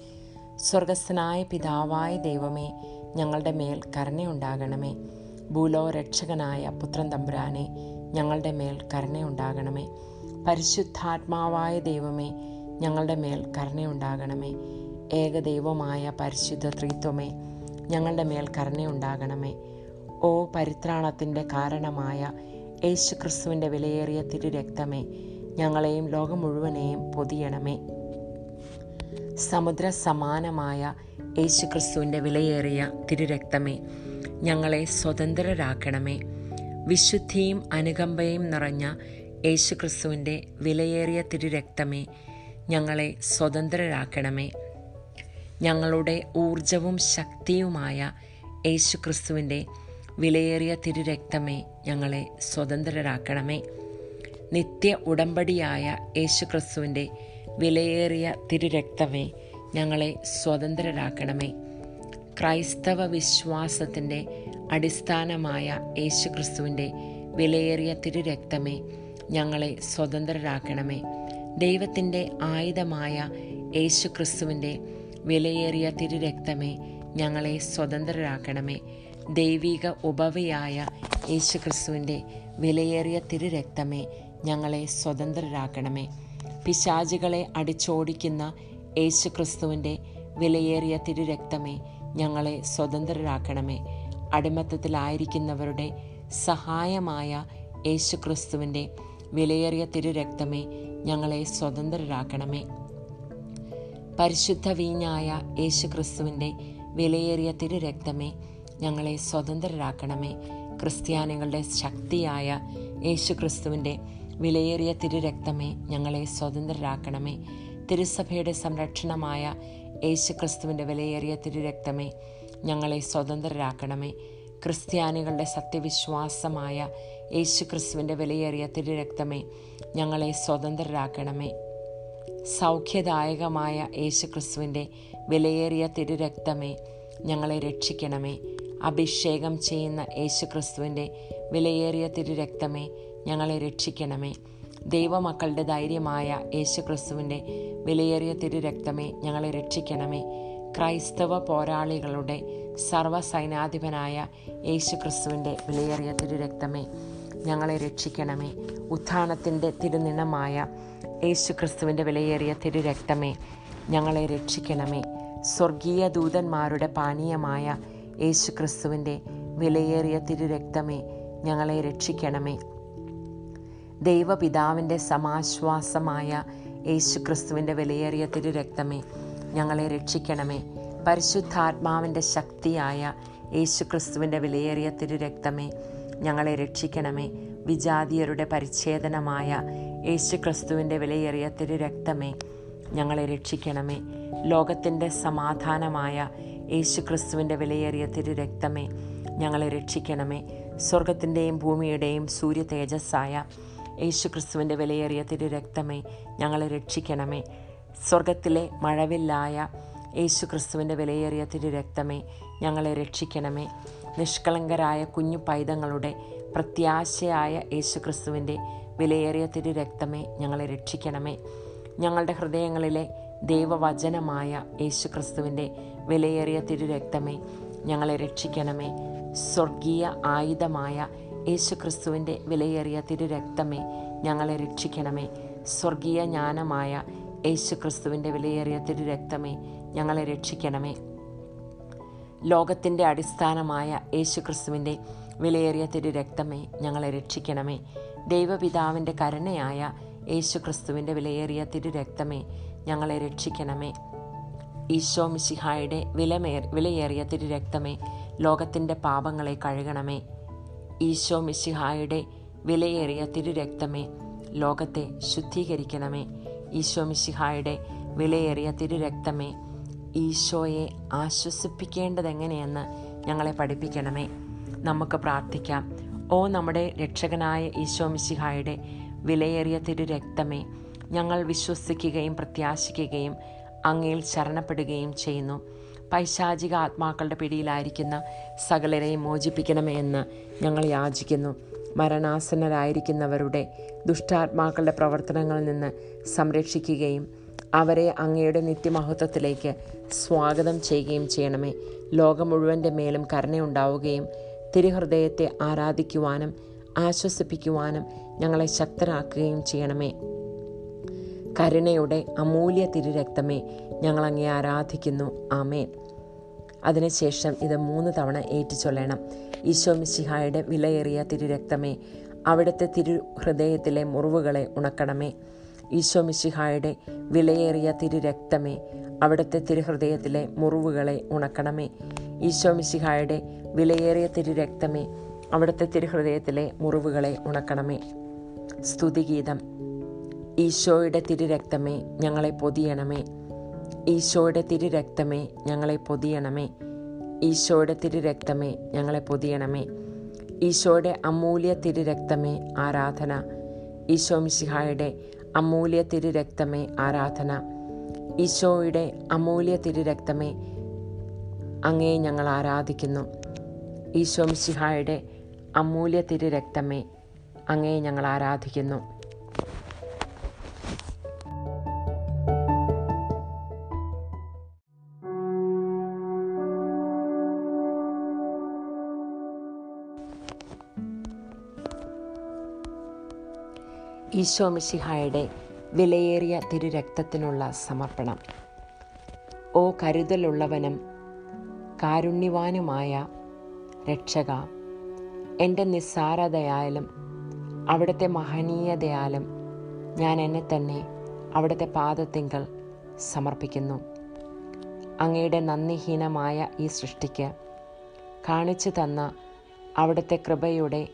സ്വർഗസ്ഥനായ പിതാവായ ദൈവമേ ഞങ്ങളുടെ മേൽ കരുണയുണ്ടാകണമേ. ഭൂലോ രക്ഷകനായ പുത്രൻ തമ്പുരാനെ ഞങ്ങളുടെ മേൽ കരുണയുണ്ടാകണമേ. പരിശുദ്ധാത്മാവായ ദൈവമേ ഞങ്ങളുടെ മേൽ കരുണയുണ്ടാകണമേ. ഏകദൈവമായ പരിശുദ്ധ ത്രിത്വമേ ഞങ്ങളുടെ മേൽ കരുണയുണ്ടാകണമേ. ഓ പരിത്രാണത്തിന്റെ കാരണമായ യേശുക്രിസ്തുവിന്റെ വിലയേറിയ തിരുരക്തമേ ഞങ്ങളെയും ലോകം മുഴുവനെയും പൊതിയണമേ. സമുദ്ര സമാനമായ യേശുക്രിസ്തുവിന്റെ വിലയേറിയ തിരുരക്തമേ ഞങ്ങളെ സ്വതന്ത്രരാക്കണമേ. വിശുദ്ധിയും അനുകമ്പയും നിറഞ്ഞ യേശുക്രിസ്തുവിന്റെ വിലയേറിയ തിരുരക്തമേ ഞങ്ങളെ സ്വതന്ത്രരാക്കണമേ. ഞങ്ങളുടെ ഊർജവും ശക്തിയുമായ യേശുക്രിസ്തുവിന്റെ വിലയേറിയ തിരുരക്തമേ ഞങ്ങളെ സ്വതന്ത്രരാക്കണമേ. നിത്യ ഉടമ്പടിയായ യേശുക്രിസ്തുവിന്റെ വിലയേറിയ തിരുരക്തമേ ഞങ്ങളെ സ്വതന്ത്രരാക്കണമേ. ക്രൈസ്തവ വിശ്വാസത്തിന്റെ അടിസ്ഥാനമായ യേശുക്രിസ്തുവിന്റെ വിലയേറിയ തിരുരക്തമേ ഞങ്ങളെ സ്വതന്ത്രരാക്കണമേ. ദൈവത്തിന്റെ ആയുധമായ യേശുക്രിസ്തുവിന്റെ വിലയേറിയ തിരുരക്തമേ ഞങ്ങളെ സ്വതന്ത്രരാക്കണമേ. ദൈവിക ഉപവയായ യേശുക്രിസ്തുവിന്റെ വിലയേറിയ തിരുരക്തമേ ഞങ്ങളെ സ്വതന്ത്രരാക്കണമേ. പിശാചുകളെ അടിച്ചോടിക്കുന്ന യേശുക്രിസ്തുവിന്റെ വിലയേറിയ തിരുരക്തമേ ഞങ്ങളെ സ്വതന്ത്രരാക്കണമേ. അടിമത്തത്തിലായിരിക്കുന്നവരുടെ സഹായമായ യേശുക്രിസ്തുവിന്റെ വിലയേറിയ തിരുരക്തമേ ഞങ്ങളെ സ്വതന്ത്രരാക്കണമേ. പരിശുദ്ധ വീഞ്ഞായ യേശുക്രിസ്തുവിന്റെ വിലയേറിയ തിരുരക്തമേ ഞങ്ങളെ സ്വതന്ത്രരാക്കണമേ. ക്രിസ്ത്യാനികളുടെ ശക്തിയായ യേശുക്രിസ്തുവിന്റെ വിലയേറിയ തിരുരക്തമേ ഞങ്ങളെ സ്വതന്ത്രരാക്കണമേ. തിരുസഭയുടെ സംരക്ഷണമായ യേശുക്രിസ്തുവിന്റെ വിലയേറിയ തിരുരക്തമേ ഞങ്ങളെ സ്വതന്ത്രരാക്കണമേ. ക്രിസ്ത്യാനികളുടെ സത്യവിശ്വാസമായ യേശുക്രിസ്തുവിന്റെ വിലയേറിയ തിരുരക്തമേ ഞങ്ങളെ സ്വതന്ത്രരാക്കണമേ. സൗഖ്യദായകമായ യേശുക്രിസ്തുവിന്റെ വിലയേറിയ തിരുരക്തമേ ഞങ്ങളെ രക്ഷിക്കണമേ. അഭിഷേകം ചെയ്യുന്ന യേശുക്രിസ്തുവിന്റെ വിലയേറിയ തിരുരക്തമേ ഞങ്ങളെ രക്ഷിക്കണമേ. ദൈവമക്കളുടെ ധൈര്യമായ യേശുക്രിസ്തുവിന്റെ വിലയേറിയ തിരുരക്തമേ ഞങ്ങളെ രക്ഷിക്കണമേ. ക്രൈസ്തവ പോരാളികളുടെ സർവസൈനാധിപനായ യേശുക്രിസ്തുവിന്റെ വിലയേറിയ തിരുരക്തമേ ഞങ്ങളെ രക്ഷിക്കണമേ. ഉത്ഥാനത്തിന്റെ തിരുനിണമായ യേശുക്രിസ്തുവിന്റെ വിലയേറിയ തിരുരക്തമേ ഞങ്ങളെ രക്ഷിക്കണമേ. സ്വർഗീയ ദൂതന്മാരുടെ പാനീയമായ യേശുക്രിസ്തുവിന്റെ വിലയേറിയ തിരുരക്തമേ ഞങ്ങളെ രക്ഷിക്കണമേ. ദൈവപിതാവിന്റെ സമാശ്വാസമായ യേശുക്രിസ്തുവിന്റെ വിലയേറിയ തിരുരക്തമേ ഞങ്ങളെ രക്ഷിക്കണമേ. പരിശുദ്ധാത്മാവിന്റെ ശക്തിയായ യേശുക്രിസ്തുവിന്റെ വിലയേറിയ തിരുരക്തമേ ഞങ്ങളെ രക്ഷിക്കണമേ. വിജാതിയരുടെ പരിച്ഛേദനമായ യേശുക്രിസ്തുവിന്റെ വിലയേറിയ തിരുരക്തമേ ഞങ്ങളെ രക്ഷിക്കണമേ. ലോകത്തിന്റെ സമാധാനമായ യേശുക്രിസ്തുവിന്റെ വിലയേറിയ തിരുരക്തമേ ഞങ്ങളെ രക്ഷിക്കണമേ. സ്വർഗത്തിന്റെയും ഭൂമിയുടെയും സൂര്യ തേജസ്സായ യേശുക്രിസ്തുവിന്റെ വിലയേറിയ തിരുരക്തമേ ഞങ്ങളെ രക്ഷിക്കണമേ. സ്വർഗത്തിലെ മഴവില്ലായ യേശു ക്രിസ്തുവിന്റെ വിലയേറിയ തിരു രക്തമേ ഞങ്ങളെ രക്ഷിക്കണമേ. നിഷ്കളങ്കരായ കുഞ്ഞു പൈതങ്ങളുടെ പ്രത്യാശയായ യേശു ക്രിസ്തുവിന്റെ വിലയേറിയ തിരു രക്തമേ ഞങ്ങളെ രക്ഷിക്കണമേ. ഞങ്ങളുടെ ഹൃദയങ്ങളിലെ ദൈവവചനമായ യേശു ക്രിസ്തുവിന്റെ വിലയേറിയ തിരു രക്തമേ ഞങ്ങളെ രക്ഷിക്കണമേ. സ്വർഗീയ ആയുധമായ യേശു ക്രിസ്തുവിന്റെ വിലയേറിയ തിരു രക്തമേ ഞങ്ങളെ രക്ഷിക്കണമേ. സ്വർഗീയ ജ്ഞാനമായ യേശു ക്രിസ്തുവിന്റെ വിലയേറിയ തിരു രക്തമേ ഞങ്ങളെ രക്ഷിക്കണമേ. ലോകത്തിന്റെ അടിസ്ഥാനമായ യേശു ക്രിസ്തുവിന്റെ വിലയേറിയ തിരു രക്തമേ ഞങ്ങളെ രക്ഷിക്കണമേ. ദൈവപിതാവിന്റെ കരുണയായ യേശു ക്രിസ്തുവിന്റെ വിലയേറിയ തിരു രക്തമേ ഞങ്ങളെ രക്ഷിക്കണമേ. ഈശോ മിശിഹായുടെ വിലമേ വിലയേറിയ തിരു രക്തമേ ലോകത്തിന്റെ പാപങ്ങളെ കഴുകണമേ. ഈശോ മിശിഹായുടെ വിലയേറിയ തിരുരക്തമേ ലോകത്തെ ശുദ്ധീകരിക്കണമേ. ഈശോ മിശിഹായുടെ വിലയേറിയ തിരുരക്തമേ ഈശോയെ ആശ്വസിപ്പിക്കേണ്ടതെങ്ങനെയെന്ന് ഞങ്ങളെ പഠിപ്പിക്കണമേ. നമുക്ക് പ്രാർത്ഥിക്കാം. ഓ നമ്മുടെ രക്ഷകനായ ഈശോ മിശിഹായുടെ വിലയേറിയ തിരുരക്തമേ ഞങ്ങൾ വിശ്വസിക്കുകയും പ്രത്യാശിക്കുകയും അങ്ങയിൽ ശരണപ്പെടുകയും ചെയ്യുന്നു. പൈശാചിക ആത്മാക്കളുടെ പിടിയിലായിരിക്കുന്ന സകലരെയും മോചിപ്പിക്കണമേ എന്ന് ഞങ്ങൾ യാചിക്കുന്നു. മരണാസന്നരായിരിക്കുന്നവരുടെ ദുഷ്ടാത്മാക്കളുടെ പ്രവർത്തനങ്ങളിൽ നിന്ന് സംരക്ഷിക്കുകയും അവരെ അങ്ങയുടെ നിത്യമഹത്വത്തിലേക്ക് സ്വാഗതം ചെയ്യുകയും ചെയ്യണമേ. ലോകം മുഴുവന്റെ മേലും കരുണയുണ്ടാവുകയും തിരുഹൃദയത്തെ ആരാധിക്കുവാനും ആശ്വസിപ്പിക്കുവാനും ഞങ്ങളെ ശക്തരാക്കുകയും ചെയ്യണമേ. കരുണയുടെ അമൂല്യ തിരുരക്തമേ ഞങ്ങളങ്ങേ ആരാധിക്കുന്നു. ആമേൻ. അതിനുശേഷം ഇത് മൂന്ന് തവണ ഏറ്റുചൊല്ലണം. ഈശോ മിശിഹായുടെ വിലയേറിയ തിരുരക്തമേ അവിടുത്തെ തിരു ഹൃദയത്തിലെ മുറിവുകളെ ഉണക്കണമേ. ഈശോ മിശിഹായുടെ വിലയേറിയ തിരുരക്തമേ അവിടുത്തെ തിരുഹൃദയത്തിലെ മുറിവുകളെ ഉണക്കണമേ. ഈശോ മിശിഹായുടെ വിലയേറിയ തിരുരക്തമേ അവിടുത്തെ തിരുഹൃദയത്തിലെ മുറിവുകളെ ഉണക്കണമേ. സ്തുതിഗീതം. ഈശോയുടെ തിരുരക്തമേ ഞങ്ങളെ പൊതിയണമേ. ഈശോയുടെ തിരുരക്തമേ ഞങ്ങളെ പൊതിയണമേ. ഈശോയുടെ തിരുരക്തമേ ഞങ്ങളെ പൊതിയണമേ. ഈശോയുടെ അമൂല്യ തിരുരക്തമേ ആരാധന. ഈശോ മിശിഹായുടെ അമൂല്യ തിരുരക്തമേ ആരാധന. ഈശോയുടെ അമൂല്യ തിരുരക്തമേ അങ്ങേ ഞങ്ങൾ ആരാധിക്കുന്നു. ഈശോ മിശിഹായുടെ അമൂല്യ തിരുരക്തമേ അങ്ങേ ഞങ്ങൾ ആരാധിക്കുന്നു. ഈശോ മിശിഹായുടെ വിലയേറിയ തിരുരക്തത്തിനുള്ള സമർപ്പണം. ഓ കരുതലുള്ളവനും കാരുണ്യവാനുമായ രക്ഷക എന്റെ നിസ്സാരതയാലും അവിടുത്തെ മഹനീയതയാലും ഞാൻ എന്നെ തന്നെ അവിടുത്തെ പാദത്തിങ്കൾ സമർപ്പിക്കുന്നു. അങ്ങയുടെ നന്ദിഹീനമായ ഈ സൃഷ്ടിക്ക് കാണിച്ചു തന്ന അവിടുത്തെ കൃപയുടെ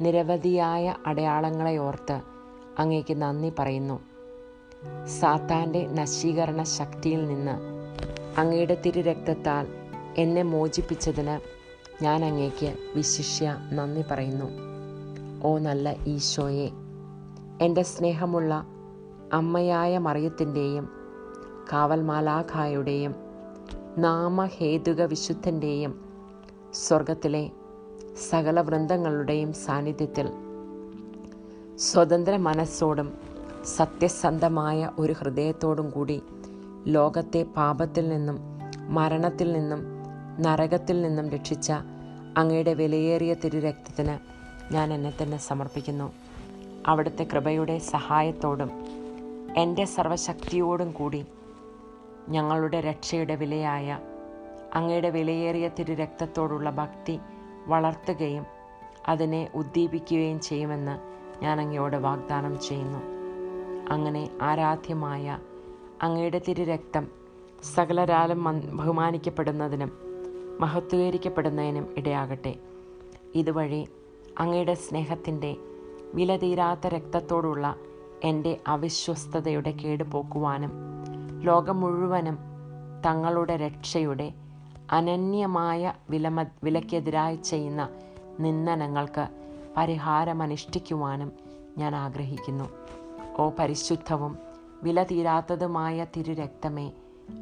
നിരവധിയായ അടയാളങ്ങളെ ഓർത്ത് അങ്ങേക്ക് നന്ദി പറയുന്നു. സാത്താന്റെ നശീകരണ ശക്തിയിൽ നിന്ന് അങ്ങയുടെ തിരുരക്തത്താൽ എന്നെ മോചിപ്പിച്ചതിന് ഞാൻ അങ്ങേക്ക് വിശിഷ്യ നന്ദി പറയുന്നു. ഓ നല്ല ഈശോയെ എന്റെ സ്നേഹമുള്ള അമ്മയായ മറിയത്തിന്റെയും കാവൽ മാലാഖായുടെയും നാമഹേതുക വിശുദ്ധന്റെയും സ്വർഗത്തിലെ സകല വൃന്ദങ്ങളുടെയും സാന്നിധ്യത്തിൽ സ്വതന്ത്ര മനസ്സോടും സത്യസന്ധമായ ഒരു ഹൃദയത്തോടും കൂടി ലോകത്തെ പാപത്തിൽ നിന്നും മരണത്തിൽ നിന്നും നരകത്തിൽ നിന്നും രക്ഷിച്ച അങ്ങയുടെ വിലയേറിയ തിരുരക്തത്തിന് ഞാൻ എന്നെ തന്നെ സമർപ്പിക്കുന്നു. അവിടുത്തെ കൃപയുടെ സഹായത്തോടും എന്റെ സർവശക്തിയോടും കൂടി ഞങ്ങളുടെ രക്ഷയുടെ വിലയായ അങ്ങയുടെ വിലയേറിയ തിരുരക്തത്തോടുള്ള ഭക്തി വളർത്തുകയും അതിനെ ഉദ്ദീപിക്കുകയും ചെയ്യുമെന്ന് ഞാൻ അങ്ങയോട് വാഗ്ദാനം ചെയ്യുന്നു. അങ്ങനെ ആരാധ്യമായ അങ്ങയുടെ തിരുരക്തം സകലരാലും ബഹുമാനിക്കപ്പെടുന്നതിനും മഹത്വീകരിക്കപ്പെടുന്നതിനും ഇടയാകട്ടെ. ഇതുവഴി അങ്ങയുടെ സ്നേഹത്തിന്റെ വിലതീരാത്ത രക്തത്തോടുള്ള എന്റെ അവിശ്വസ്തതയുടെ കേട് പോക്കുവാനും ലോകം മുഴുവനും തങ്ങളുടെ രക്ഷയുടെ അനന്യമായ വിലമ വിലക്കെതിരായി ചെയ്യുന്ന നിന്ദനങ്ങൾക്ക് പരിഹാരമനുഷ്ഠിക്കുവാനും ഞാൻ ആഗ്രഹിക്കുന്നു. ഓ പരിശുദ്ധവും വില തീരാത്തതുമായ തിരുരക്തമേ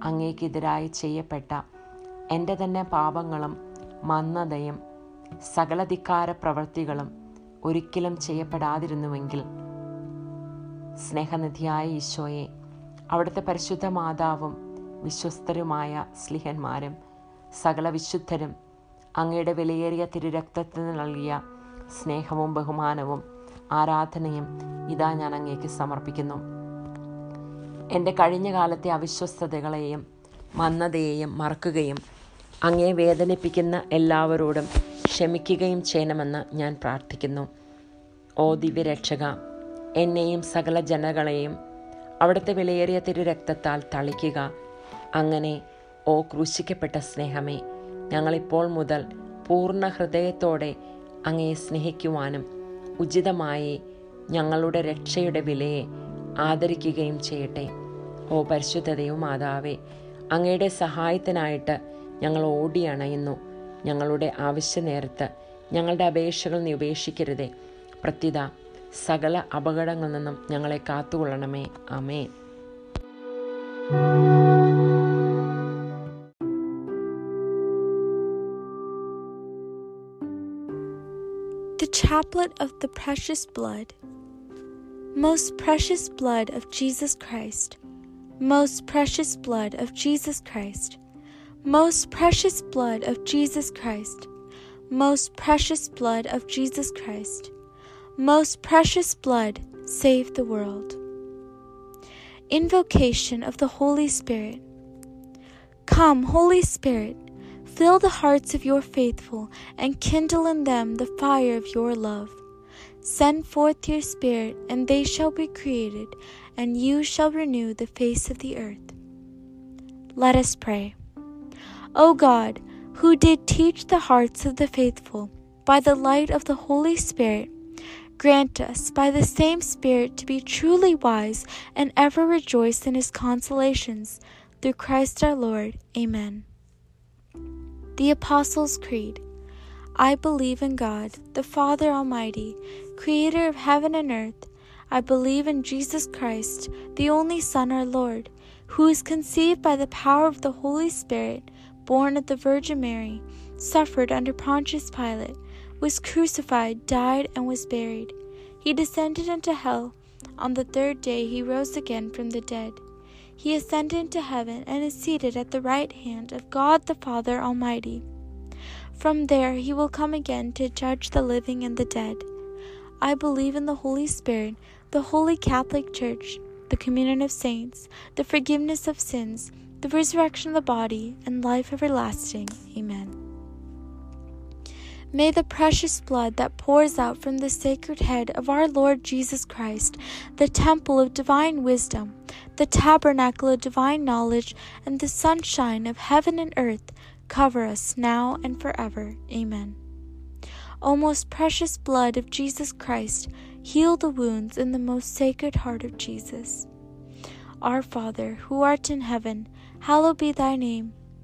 അങ്ങേക്കെതിരായി ചെയ്യപ്പെട്ട എന്റെ തന്നെ പാപങ്ങളും മന്ദതയും സകലധിക്കാര പ്രവൃത്തികളും ഒരിക്കലും ചെയ്യപ്പെടാതിരുന്നുവെങ്കിൽ സ്നേഹനിധിയായ ഈശോയെ അവിടുത്തെ പരിശുദ്ധ മാതാവും വിശ്വസ്തരുമായ സ്ലിഹന്മാരും സകല വിശുദ്ധരും അങ്ങയുടെ വിലയേറിയ തിരുരക്തത്തിന് നൽകിയ സ്നേഹവും ബഹുമാനവും ആരാധനയും ഇതാ ഞാൻ അങ്ങേക്ക് സമർപ്പിക്കുന്നു. എന്റെ കഴിഞ്ഞ കാലത്തെ അവിശ്വസ്തതകളെയും മന്ദതയെയും മറക്കുകയും അങ്ങേ വേദനിപ്പിക്കുന്ന എല്ലാവരോടും ക്ഷമിക്കുകയും ചെയ്യണമെന്ന് ഞാൻ പ്രാർത്ഥിക്കുന്നു. ഓ ദിവ്യരക്ഷക എന്നെയും സകല ജനങ്ങളെയും അവിടുത്തെ വിലയേറിയ തിരു രക്തത്താൽ തളിക്കുക. അങ്ങനെ ഓ ക്രൂശിക്കപ്പെട്ട സ്നേഹമേ ഞങ്ങളിപ്പോൾ മുതൽ പൂർണ ഹൃദയത്തോടെ അങ്ങയെ സ്നേഹിക്കുവാനും ഉചിതമായി ഞങ്ങളുടെ രക്ഷയുടെ വിലയെ ആദരിക്കുകയും ചെയ്യട്ടെ. ഓ പരിശുദ്ധതയോ മാതാവേ അങ്ങയുടെ സഹായത്തിനായിട്ട് ഞങ്ങൾ ഓടിയണയുന്നു. ഞങ്ങളുടെ ആവശ്യ നേരത്ത് ഞങ്ങളുടെ അപേക്ഷകൾ നീ ഉപേക്ഷിക്കരുതേ. പ്രത്യുത സകല അപകടങ്ങളിൽ നിന്നും ഞങ്ങളെ കാത്തുകൊള്ളണമേ. അമേ The Chaplet of the Precious Blood. Most precious blood of Jesus Christ. Most precious blood of Jesus Christ. Most precious blood of Jesus Christ. Most precious blood of Jesus Christ. Most precious blood, save the world. Invocation of the Holy Spirit. Come, Holy Spirit, fill the hearts of your faithful and kindle in them the fire of your love. Send forth your Spirit, and they shall be created, and you shall renew the face of the earth. Let us pray. O God, who did teach the hearts of the faithful by the light of the Holy Spirit, grant us by the same Spirit to be truly wise and ever rejoice in his consolations. Through Christ our Lord. Amen. The Apostles' Creed. I believe in God, the Father Almighty, creator of heaven and earth. I believe in Jesus Christ, the only Son, our Lord, who was conceived by the power of the Holy Spirit, born of the Virgin Mary, suffered under Pontius Pilate, was crucified, died, and was buried. He descended into hell. On the third day he rose again from the dead. He ascended into heaven and is seated at the right hand of God the Father Almighty. From there he will come again to judge the living and the dead. I believe in the Holy Spirit, the Holy Catholic Church, the communion of saints, the forgiveness of sins, the resurrection of the body, and life everlasting. Amen. May the precious blood that pours out from the sacred head of our Lord Jesus Christ, the temple of divine wisdom, the tabernacle of divine knowledge, and the sunshine of heaven and earth, cover us now and forever. Amen. O most precious blood of Jesus Christ, heal the wounds in the most sacred heart of Jesus. Our Father, who art in heaven, hallowed be thy name.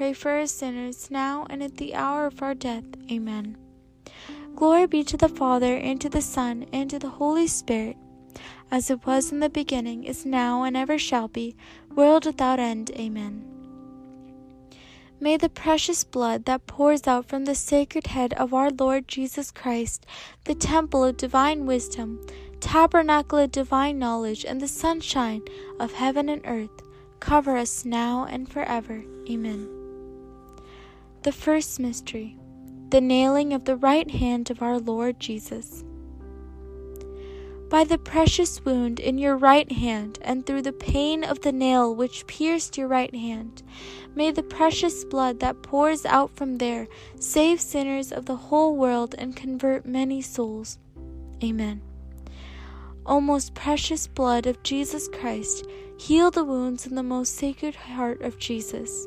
pray for us sinners, now and at the hour of our death. Amen. Glory be to the Father, and to the Son, and to the Holy Spirit, as it was in the beginning, is now, and ever shall be, world without end. Amen. May the precious blood that pours out from the sacred head of our Lord Jesus Christ, the temple of divine wisdom, tabernacle of divine knowledge, and the sunshine of heaven and earth, cover us now and forever. Amen. The first mystery, the nailing of the right hand of our Lord Jesus. By the precious wound in your right hand, and through the pain of the nail which pierced your right hand, may the precious blood that pours out from there save sinners of the whole world and convert many souls. Amen. O most precious blood of Jesus Christ, heal the wounds in the most sacred heart of Jesus.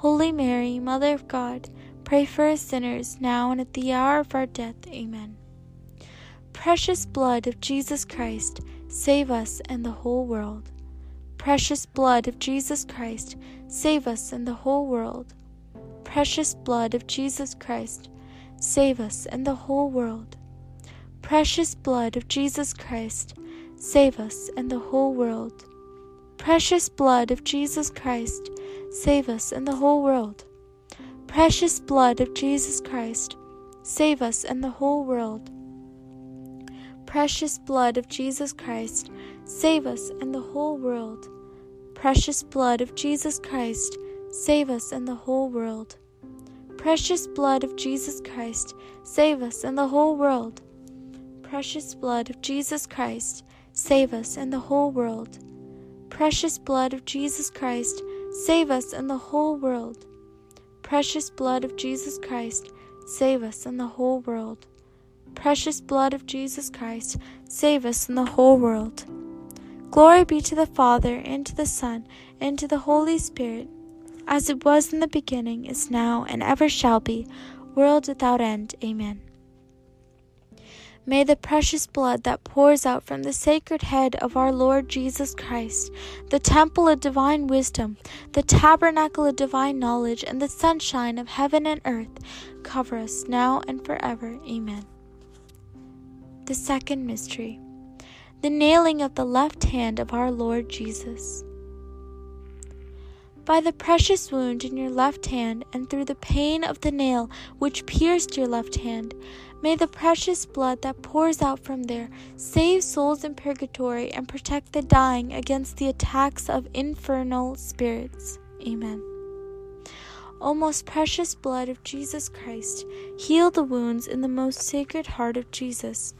Holy Mary, Mother of God, pray for us sinners, now and at the hour of our death. Amen. Precious blood of Jesus Christ, save us and the whole world. Precious blood of Jesus Christ, save us and the whole world. Precious blood of Jesus Christ, save us and the whole world. Precious blood of Jesus Christ, save us and the whole world. Precious blood of Jesus Christ, save us and the whole world. Precious blood of Jesus Christ, save us and the whole world precious blood of Jesus Christ, save us and the whole world. Precious blood of Jesus Christ, save us and the whole world. Precious blood of Jesus Christ, save us and the whole world. Precious blood of Jesus Christ, save us and the whole world. Precious blood of Jesus Christ, save us and the whole world. Precious blood of Jesus Christ, save us and the whole world precious blood of Jesus Christ, save us and the whole world. Glory be to the Father, and to the Son, and to the Holy Spirit, as it was in the beginning, is now, and ever shall be, world without end. Amen. May the precious blood that pours out from the sacred head of our Lord Jesus Christ, the temple of divine wisdom, the tabernacle of divine knowledge, and the sunshine of heaven and earth, cover us now and forever. Amen. The second mystery the nailing of the left hand of our Lord Jesus. By the precious wound in your left hand, and through the pain of the nail which pierced your left hand, may the precious blood that pours out from there save souls in purgatory and protect the dying against the attacks of infernal spirits. Amen. O most precious blood of Jesus Christ, heal the wounds in the most sacred heart of Jesus.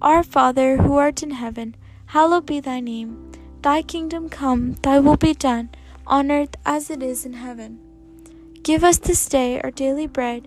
Our Father, who art in heaven, hallowed be thy name. Thy kingdom come, thy will be done, on earth as it is in heaven. Give us this day our daily bread,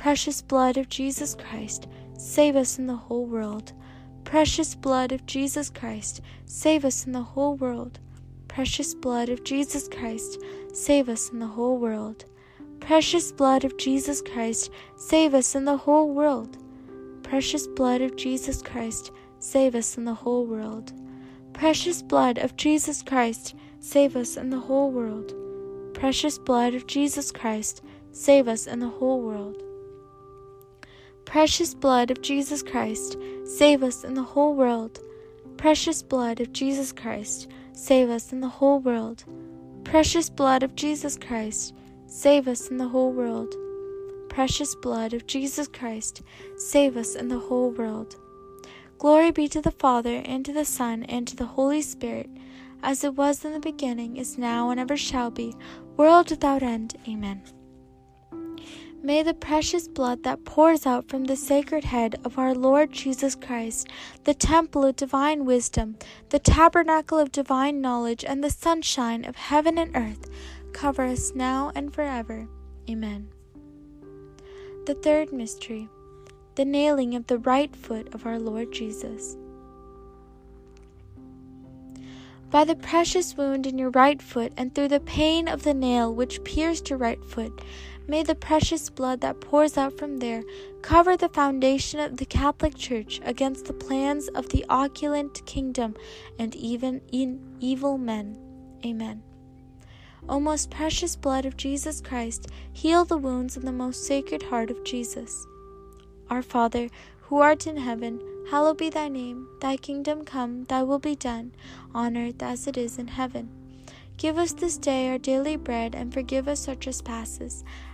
Precious blood of Jesus Christ, save us in the whole world. Precious blood of Jesus Christ, save us in the whole world. Precious blood of Jesus Christ, save us in the whole world. Precious blood of Jesus Christ, save us in the whole world. Precious blood of Jesus Christ, save us in the whole world. Precious blood of Jesus Christ, save us in the whole world. Precious blood of Jesus Christ, save us in the whole world. Precious blood of Jesus Christ, save us in the whole world. Precious blood of Jesus Christ, save us in the whole world. Precious blood of Jesus Christ, save us in the whole world precious blood of Jesus Christ, save us and the whole world. Glory be to the Father, and to the Son, and to the Holy Spirit, as it was in the beginning, is now, and ever shall be, world without end. Amen. May the precious blood that pours out from the sacred head of our Lord Jesus Christ, the temple of divine wisdom, the tabernacle of divine knowledge, and the sunshine of heaven and earth, cover us now and forever. Amen. The third mystery, the nailing of the right foot of our Lord Jesus. By the precious wound in your right foot, and through the pain of the nail which pierced your right foot, may the precious blood that pours out from there cover the foundation of the Catholic Church against the plans of the opulent kingdom and even in evil men. Amen. O most precious blood of Jesus Christ, heal the wounds in the most sacred heart of Jesus. Our Father, who art in heaven, hallowed be thy name. Thy kingdom come, thy will be done, on earth as it is in heaven. Give us this day our daily bread, and forgive us our trespasses,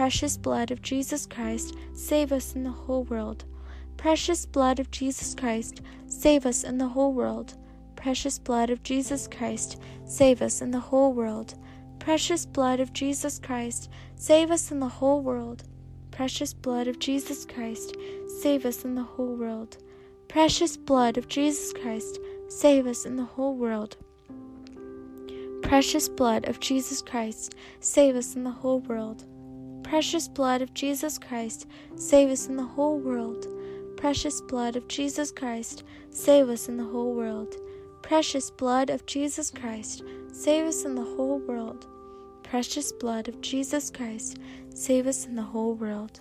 Precious blood of Jesus Christ, save us in the whole world. Precious blood of Jesus Christ, save us in the whole world. Precious blood of Jesus Christ, save us in the whole world. Precious blood of Jesus Christ, save us in the whole world. Precious blood of Jesus Christ, save us in the whole world. Precious blood of Jesus Christ, save us in the whole world. Precious blood of Jesus Christ, save us in the whole world. Precious blood of Jesus Christ, save us in the whole world. Precious blood of Jesus Christ, save us in the whole world. Precious blood of Jesus Christ, save us in the whole world. Precious blood of Jesus Christ, save us in the whole world.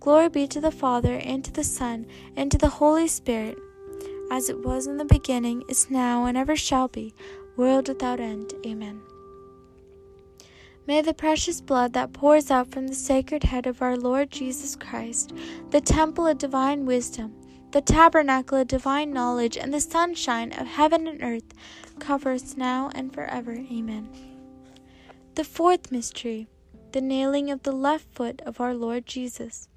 Glory be to the Father, and to the Son, and to the Holy Spirit, as it was in the beginning, is now, and ever shall be, world without end. Amen. May the precious blood that pours out from the sacred head of our Lord Jesus Christ, the temple of divine wisdom, the tabernacle of divine knowledge, and the sunshine of heaven and earth, cover us now and forever. Amen. The fourth mystery, the nailing of the left foot of our Lord Jesus.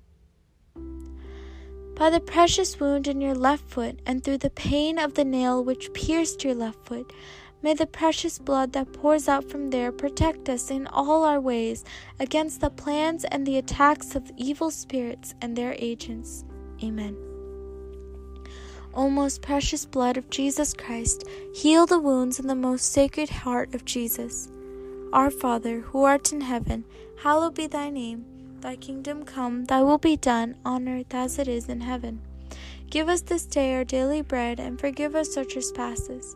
By the precious wound in your left foot, and through the pain of the nail which pierced your left foot, May the precious blood that pours out from there protect us in all our ways against the plans and the attacks of evil spirits and their agents. Amen. O most precious blood of Jesus Christ, heal the wounds in the most sacred heart of Jesus. Our Father, who art in heaven, hallowed be thy name. Thy kingdom come, thy will be done, on earth as it is in heaven. Give us this day our daily bread, and forgive us our trespasses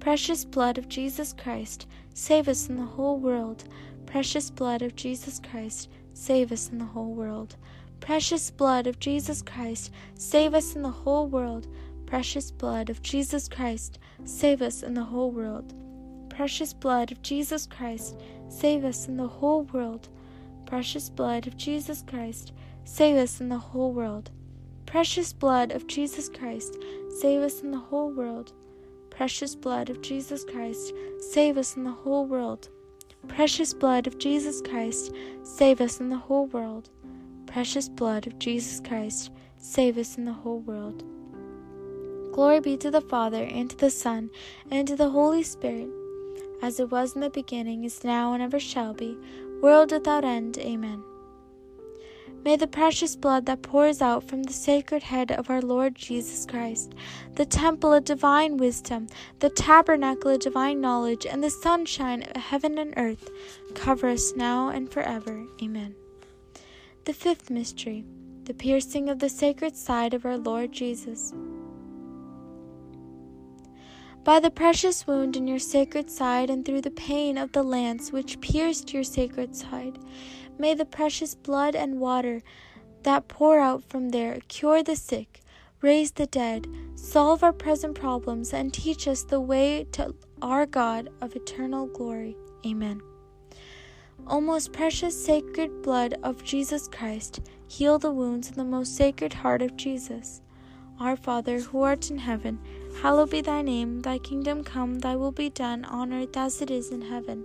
Precious blood of Jesus Christ, save us in the whole world. Precious blood of Jesus Christ, save us in the whole world. Precious blood of Jesus Christ, save us in the whole world. Precious blood of Jesus Christ, save us in the whole world. Precious blood of Jesus Christ, save us in the whole world. Precious blood of Jesus Christ, save us in the whole world. Precious blood of Jesus Christ, save us in the whole world. Precious blood of Jesus Christ, save us in the whole world. Precious blood of Jesus Christ, save us in the whole world. Precious blood of Jesus Christ, save us in the whole world. Glory be to the Father, and to the Son, and to the Holy Spirit, as it was in the beginning, is now, and ever shall be, world without end. Amen. May the precious blood that pours out from the sacred head of our Lord Jesus Christ, the temple of divine wisdom, the tabernacle of divine knowledge, and the sunshine of heaven and earth, cover us now and forever. Amen. The fifth mystery, the piercing of the sacred side of our Lord Jesus. By the precious wound in your sacred side, and through the pain of the lance which pierced your sacred side, May the precious blood and water that pour out from there cure the sick, raise the dead, solve our present problems, and teach us the way to our God of eternal glory. Amen. O most precious sacred blood of Jesus Christ, heal the wounds in the most sacred heart of Jesus. Our Father, who art in heaven, hallowed be thy name. Thy kingdom come, thy will be done on earth as it is in heaven.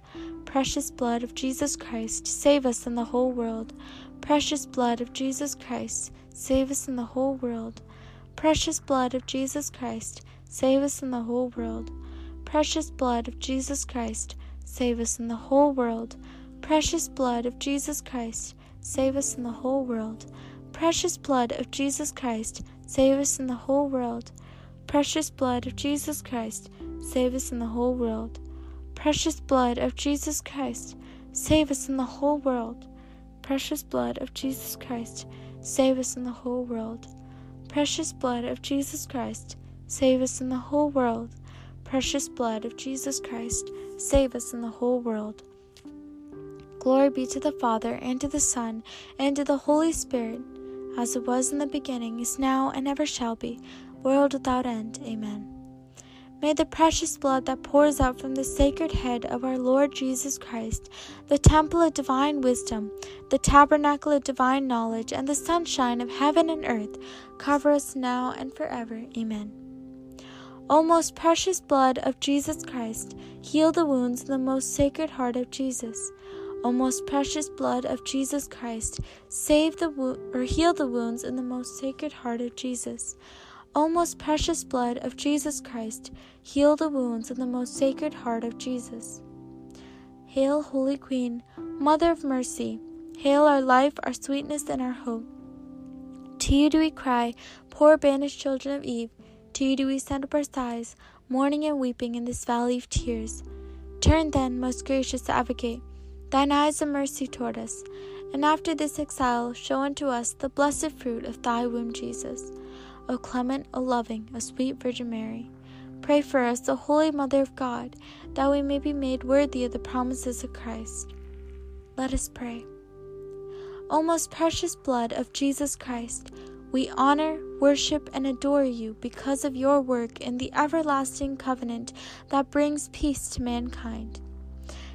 Precious blood of Jesus Christ, save us in the whole world. Precious blood of Jesus Christ, save us in the whole world. Precious blood of Jesus Christ, save us in the whole world. Precious blood of Jesus Christ, save us in the whole world. Precious blood of Jesus Christ, save us in the whole world. Precious blood of Jesus Christ, save us in the whole world. Precious blood of Jesus Christ, save us in the whole world. Precious blood of Jesus Christ, save us in the whole world. Precious blood of Jesus Christ, save us in the whole world. Precious blood of Jesus Christ, save us in the whole world. Precious blood of Jesus Christ, save us in the whole world. Glory be to the Father, and to the Son, and to the Holy Spirit, as it was in the beginning, is now, and ever shall be, world without end. Amen. May the precious blood that pours out from the sacred head of our Lord Jesus Christ, the temple of divine wisdom, the tabernacle of divine knowledge, and the sunshine of heaven and earth cover us now and forever. Amen. O most precious blood of Jesus Christ, heal the wounds in the most sacred heart of Jesus. O most precious blood of Jesus Christ, save the wo- or heal the wounds in the most sacred heart of Jesus. O most precious blood of Jesus Christ, heal the wounds in the most sacred heart of Jesus. Hail, Holy Queen, Mother of Mercy, hail our life, our sweetness, and our hope. To you do we cry, poor banished children of Eve. To you do we send up our sighs, mourning and weeping in this valley of tears. Turn then, most gracious Advocate, thine eyes of mercy toward us, and after this exile show unto us the blessed fruit of thy womb, Jesus. O clement, O loving, O sweet Virgin Mary, pray for us, O Holy Mother of God, that we may be made worthy of the promises of Christ. Let us pray. O most precious blood of Jesus Christ, we honor, worship, and adore you because of your work in the everlasting covenant that brings peace to mankind.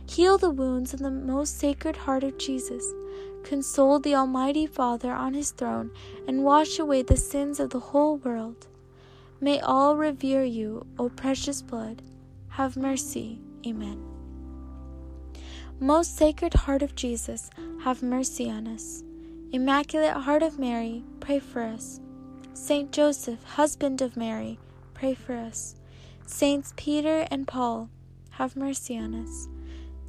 Heal the wounds in the most sacred heart of Jesus. Console the Almighty Father on his throne and wash away the sins of the whole world. May all revere you, O precious blood. Have mercy. Amen. Most Sacred Heart of Jesus, have mercy on us. Immaculate Heart of Mary, pray for us. Saint Joseph, husband of Mary, pray for us. Saints Peter and Paul, have mercy on us.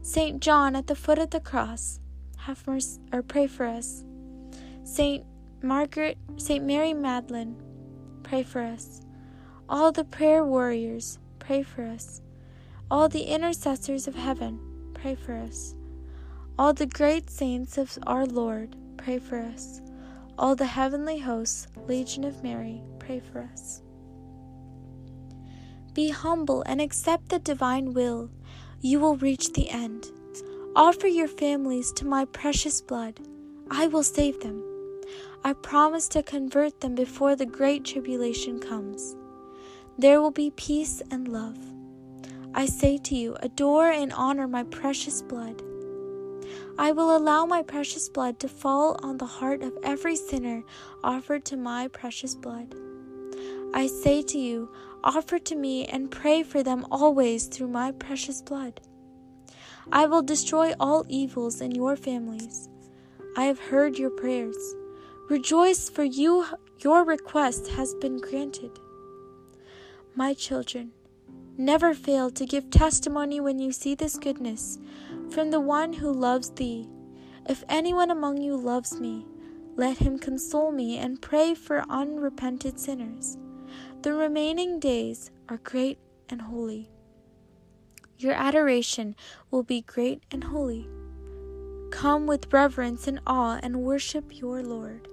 Saint John at the foot of the cross, have mercy or pray for us. Saint Margaret, Saint Mary Magdalene, pray for us. All the prayer warriors, pray for us. All the intercessors of heaven, pray for us. All the great saints of our Lord, pray for us. All the heavenly hosts, Legion of Mary, pray for us. Be humble and accept the divine will. You will reach the end. Offer your families to my precious blood. I will save them. I promise to convert them before the great tribulation comes. There will be peace and love. I say to you, adore and honor my precious blood. I will allow my precious blood to fall on the heart of every sinner offered to my precious blood. I say to you, offer to me and pray for them always through my precious blood. I will destroy all evils in your families. I have heard your prayers. Rejoice, for you your request has been granted. My children, never fail to give testimony when you see this goodness from the one who loves thee. If anyone among you loves me, Let him console me and pray for unrepented sinners. The remaining days are great and holy. Your adoration will be great and holy. Come with reverence and awe and worship your Lord.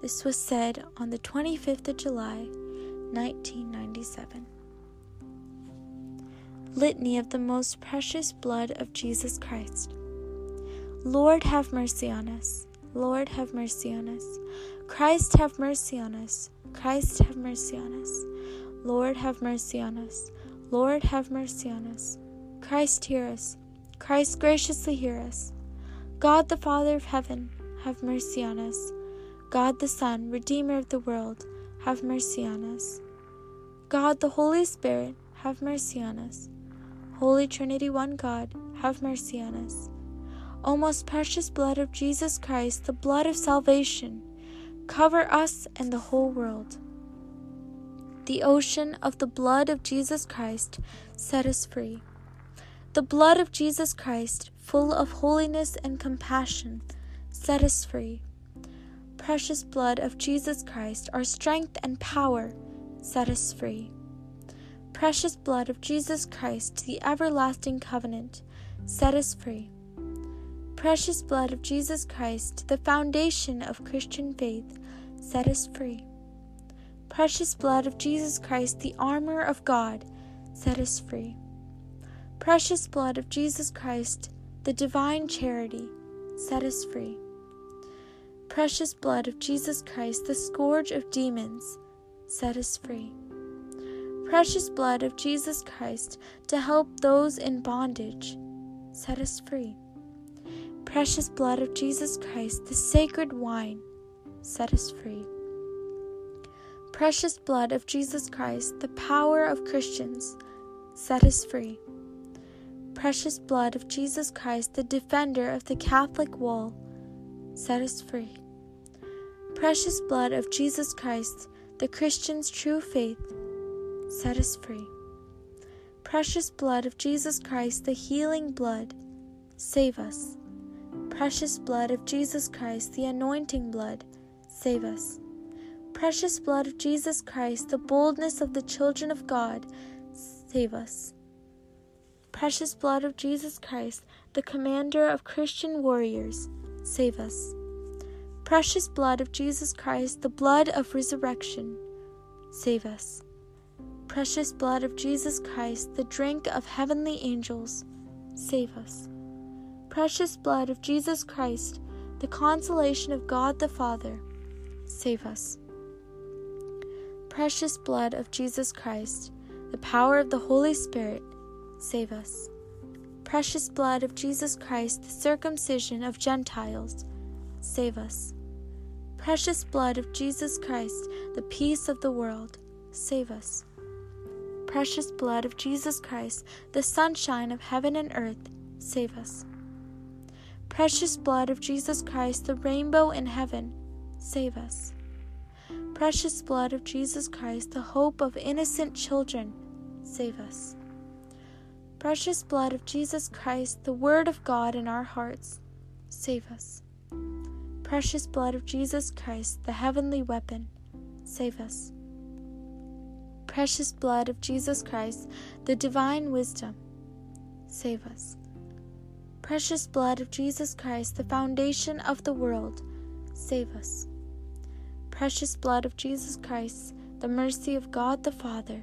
This was said on the 25th of July, 1997. Litany of the Most Precious Blood of Jesus Christ. Lord, have mercy on us. Lord, have mercy on us. Christ, have mercy on us. Christ, have mercy on us. Lord, have mercy on us. Lord, have mercy on us. Christ, hear us. Christ, graciously hear us. God the Father of heaven, have mercy on us. God the Son, Redeemer of the world, have mercy on us. God the Holy Spirit, have mercy on us. Holy Trinity, one God, have mercy on us. O most precious blood of Jesus Christ, the blood of salvation, cover us and the whole world. The ocean of the blood of Jesus Christ set us free. The blood of Jesus Christ, full of holiness and compassion, set us free. Precious blood of Jesus Christ, our strength and power, set us free. Precious blood of Jesus Christ, the everlasting covenant, set us free precious blood of Jesus Christ, the foundation of Christian faith, set us free. Precious blood of Jesus Christ, the armor of God, set us free. Precious blood of Jesus Christ, the divine charity, set us free. Precious blood of Jesus Christ, the scourge of demons, set us free. Precious blood of Jesus Christ, to help those in bondage, set us free precious blood of Jesus Christ, the sacred wine, set us free. Precious blood of Jesus Christ, the power of Christians, set us free. Precious blood of Jesus Christ, the defender of the Catholic wall, set us free. Precious blood of Jesus Christ, the Christian's true faith, set us free. Precious blood of Jesus Christ, the healing blood, save us precious blood of Jesus Christ, the anointing blood, save us. Precious blood of Jesus Christ, the boldness of the children of God, save us. Precious blood of Jesus Christ, the commander of Christian warriors, save us. Precious blood of Jesus Christ, the blood of resurrection, save us. Precious blood of Jesus Christ, the drink of heavenly angels, save us precious blood of Jesus Christ, the consolation of God the Father, save us. Precious blood of Jesus Christ, the power of the Holy Spirit, save us. Precious blood of Jesus Christ, the circumcision of Gentiles, save us. Precious blood of Jesus Christ, the peace of the world, save us. Precious blood of Jesus Christ, the sunshine of heaven and earth, save us. Precious blood of Jesus Christ, the rainbow in heaven, save us. Precious blood of Jesus Christ, the hope of innocent children, save us. Precious blood of Jesus Christ, the Word of God in our hearts, save us. Precious blood of Jesus Christ, the heavenly weapon, save us. Precious blood of Jesus Christ, the divine wisdom, save us. Precious blood of Jesus Christ, the foundation of the world, save us. Precious blood of Jesus Christ, the mercy of God the Father,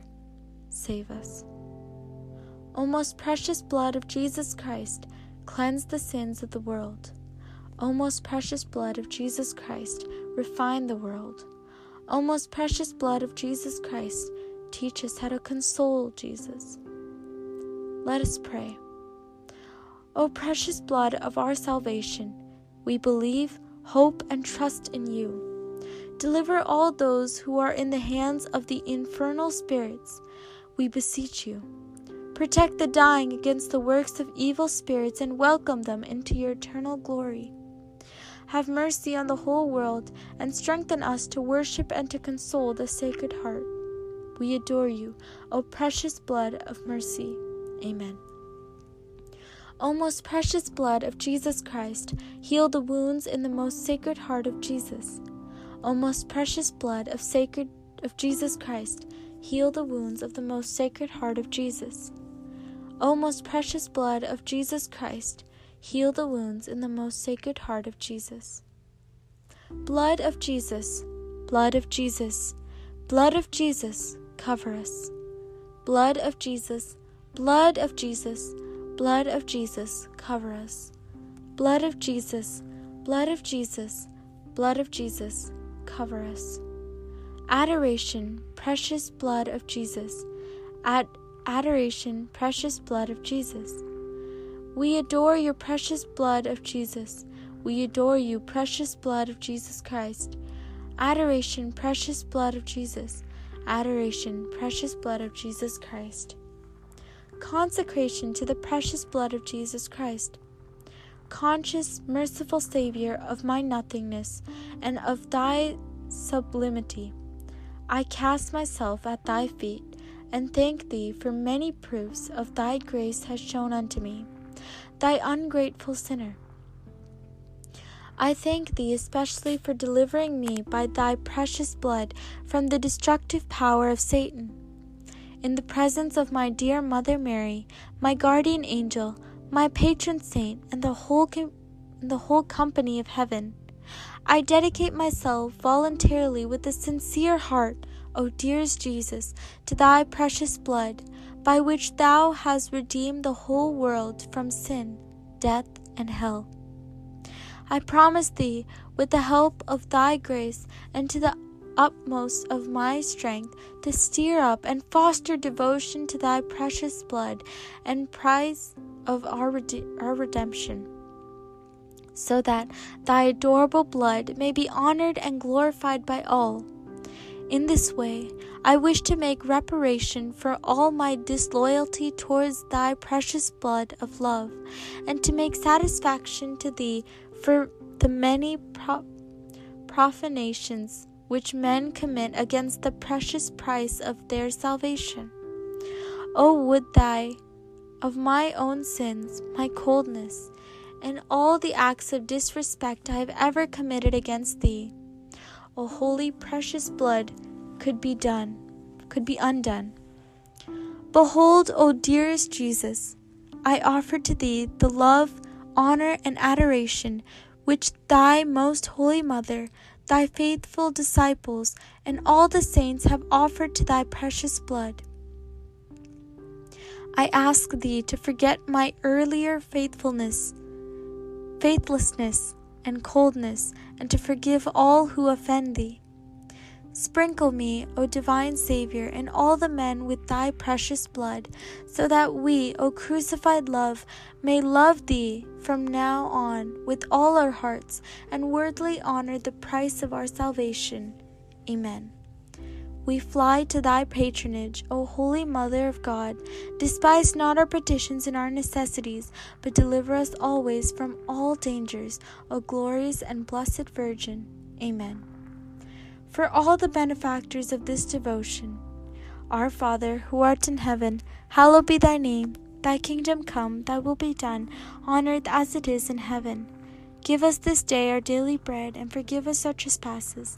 save us. O most precious blood of Jesus Christ, cleanse the sins of the world. O most precious blood of Jesus Christ, refine the world. O most precious blood of Jesus Christ, teach us how to console Jesus. Let us pray. O precious blood of our salvation, we believe, hope, and trust in you. Deliver all those who are in the hands of the infernal spirits, we beseech you. Protect the dying against the works of evil spirits and welcome them into your eternal glory. Have mercy on the whole world and strengthen us to worship and to console the Sacred Heart. We adore you, O precious blood of mercy. Amen. O most precious blood of Jesus Christ, heal the wounds in the most sacred heart of Jesus. O most precious blood of sacred of Jesus Christ, heal the wounds of the most sacred heart of Jesus. O most precious blood of Jesus Christ, heal the wounds in the most sacred heart of Jesus. Blood of Jesus, blood of Jesus, blood of Jesus, cover us. Blood of Jesus, blood of Jesus, blood of Jesus, cover us. Blood of Jesus, blood of Jesus, blood of Jesus, cover us. Adoration, precious blood of Jesus. Ad- adoration, precious blood of Jesus. We adore your precious blood of Jesus. We adore you, precious blood of Jesus Christ. Adoration, precious blood of Jesus. Adoration, precious blood of Jesus Christ. Consecration to the precious blood of Jesus Christ. Conscious, merciful Savior of my nothingness and of thy sublimity, I cast myself at thy feet and thank thee for many proofs of thy grace has shown unto me, thy ungrateful sinner. I thank thee especially for delivering me by thy precious blood from the destructive power of Satan. In the presence of my dear Mother Mary, my guardian angel, my patron saint, and the whole com- the whole company of heaven, I dedicate myself voluntarily with a sincere heart, O dearest Jesus, to thy precious blood, by which thou hast redeemed the whole world from sin, death, and hell. I promise thee, with the help of thy grace and to the utmost of my strength, to stir up and foster devotion to thy precious blood and prize of our, rede- our redemption, so that thy adorable blood may be honored and glorified by all. In this way, I wish to make reparation for all my disloyalty towards thy precious blood of love, and to make satisfaction to thee for the many pro- profanations which men commit against the precious price of their salvation. O would thy, of my own sins, my coldness, and all the acts of disrespect I have ever committed against thee, O holy precious blood, could be done, could be undone. Behold, O dearest Jesus, I offer to thee the love, honor, and adoration which thy most holy mother, thy faithful disciples, and all the saints have offered to thy precious blood. I ask thee to forget my earlier faithfulness, faithlessness, and coldness, and to forgive all who offend thee. Sprinkle me, O divine Saviour, and all the men with thy precious blood, so that we, O crucified love, may love thee from now on with all our hearts and worthily honor the price of our salvation. Amen. We fly to thy patronage, O Holy Mother of God. Despise not our petitions and our necessities, but deliver us always from all dangers, O glorious and blessed Virgin. Amen. For all the benefactors of this devotion, Our Father, who art in heaven, hallowed be thy name. Thy kingdom come, thy will be done, on earth as it is in heaven. Give us this day our daily bread, and forgive us our trespasses,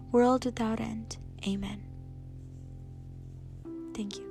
world without end. Amen. Thank you.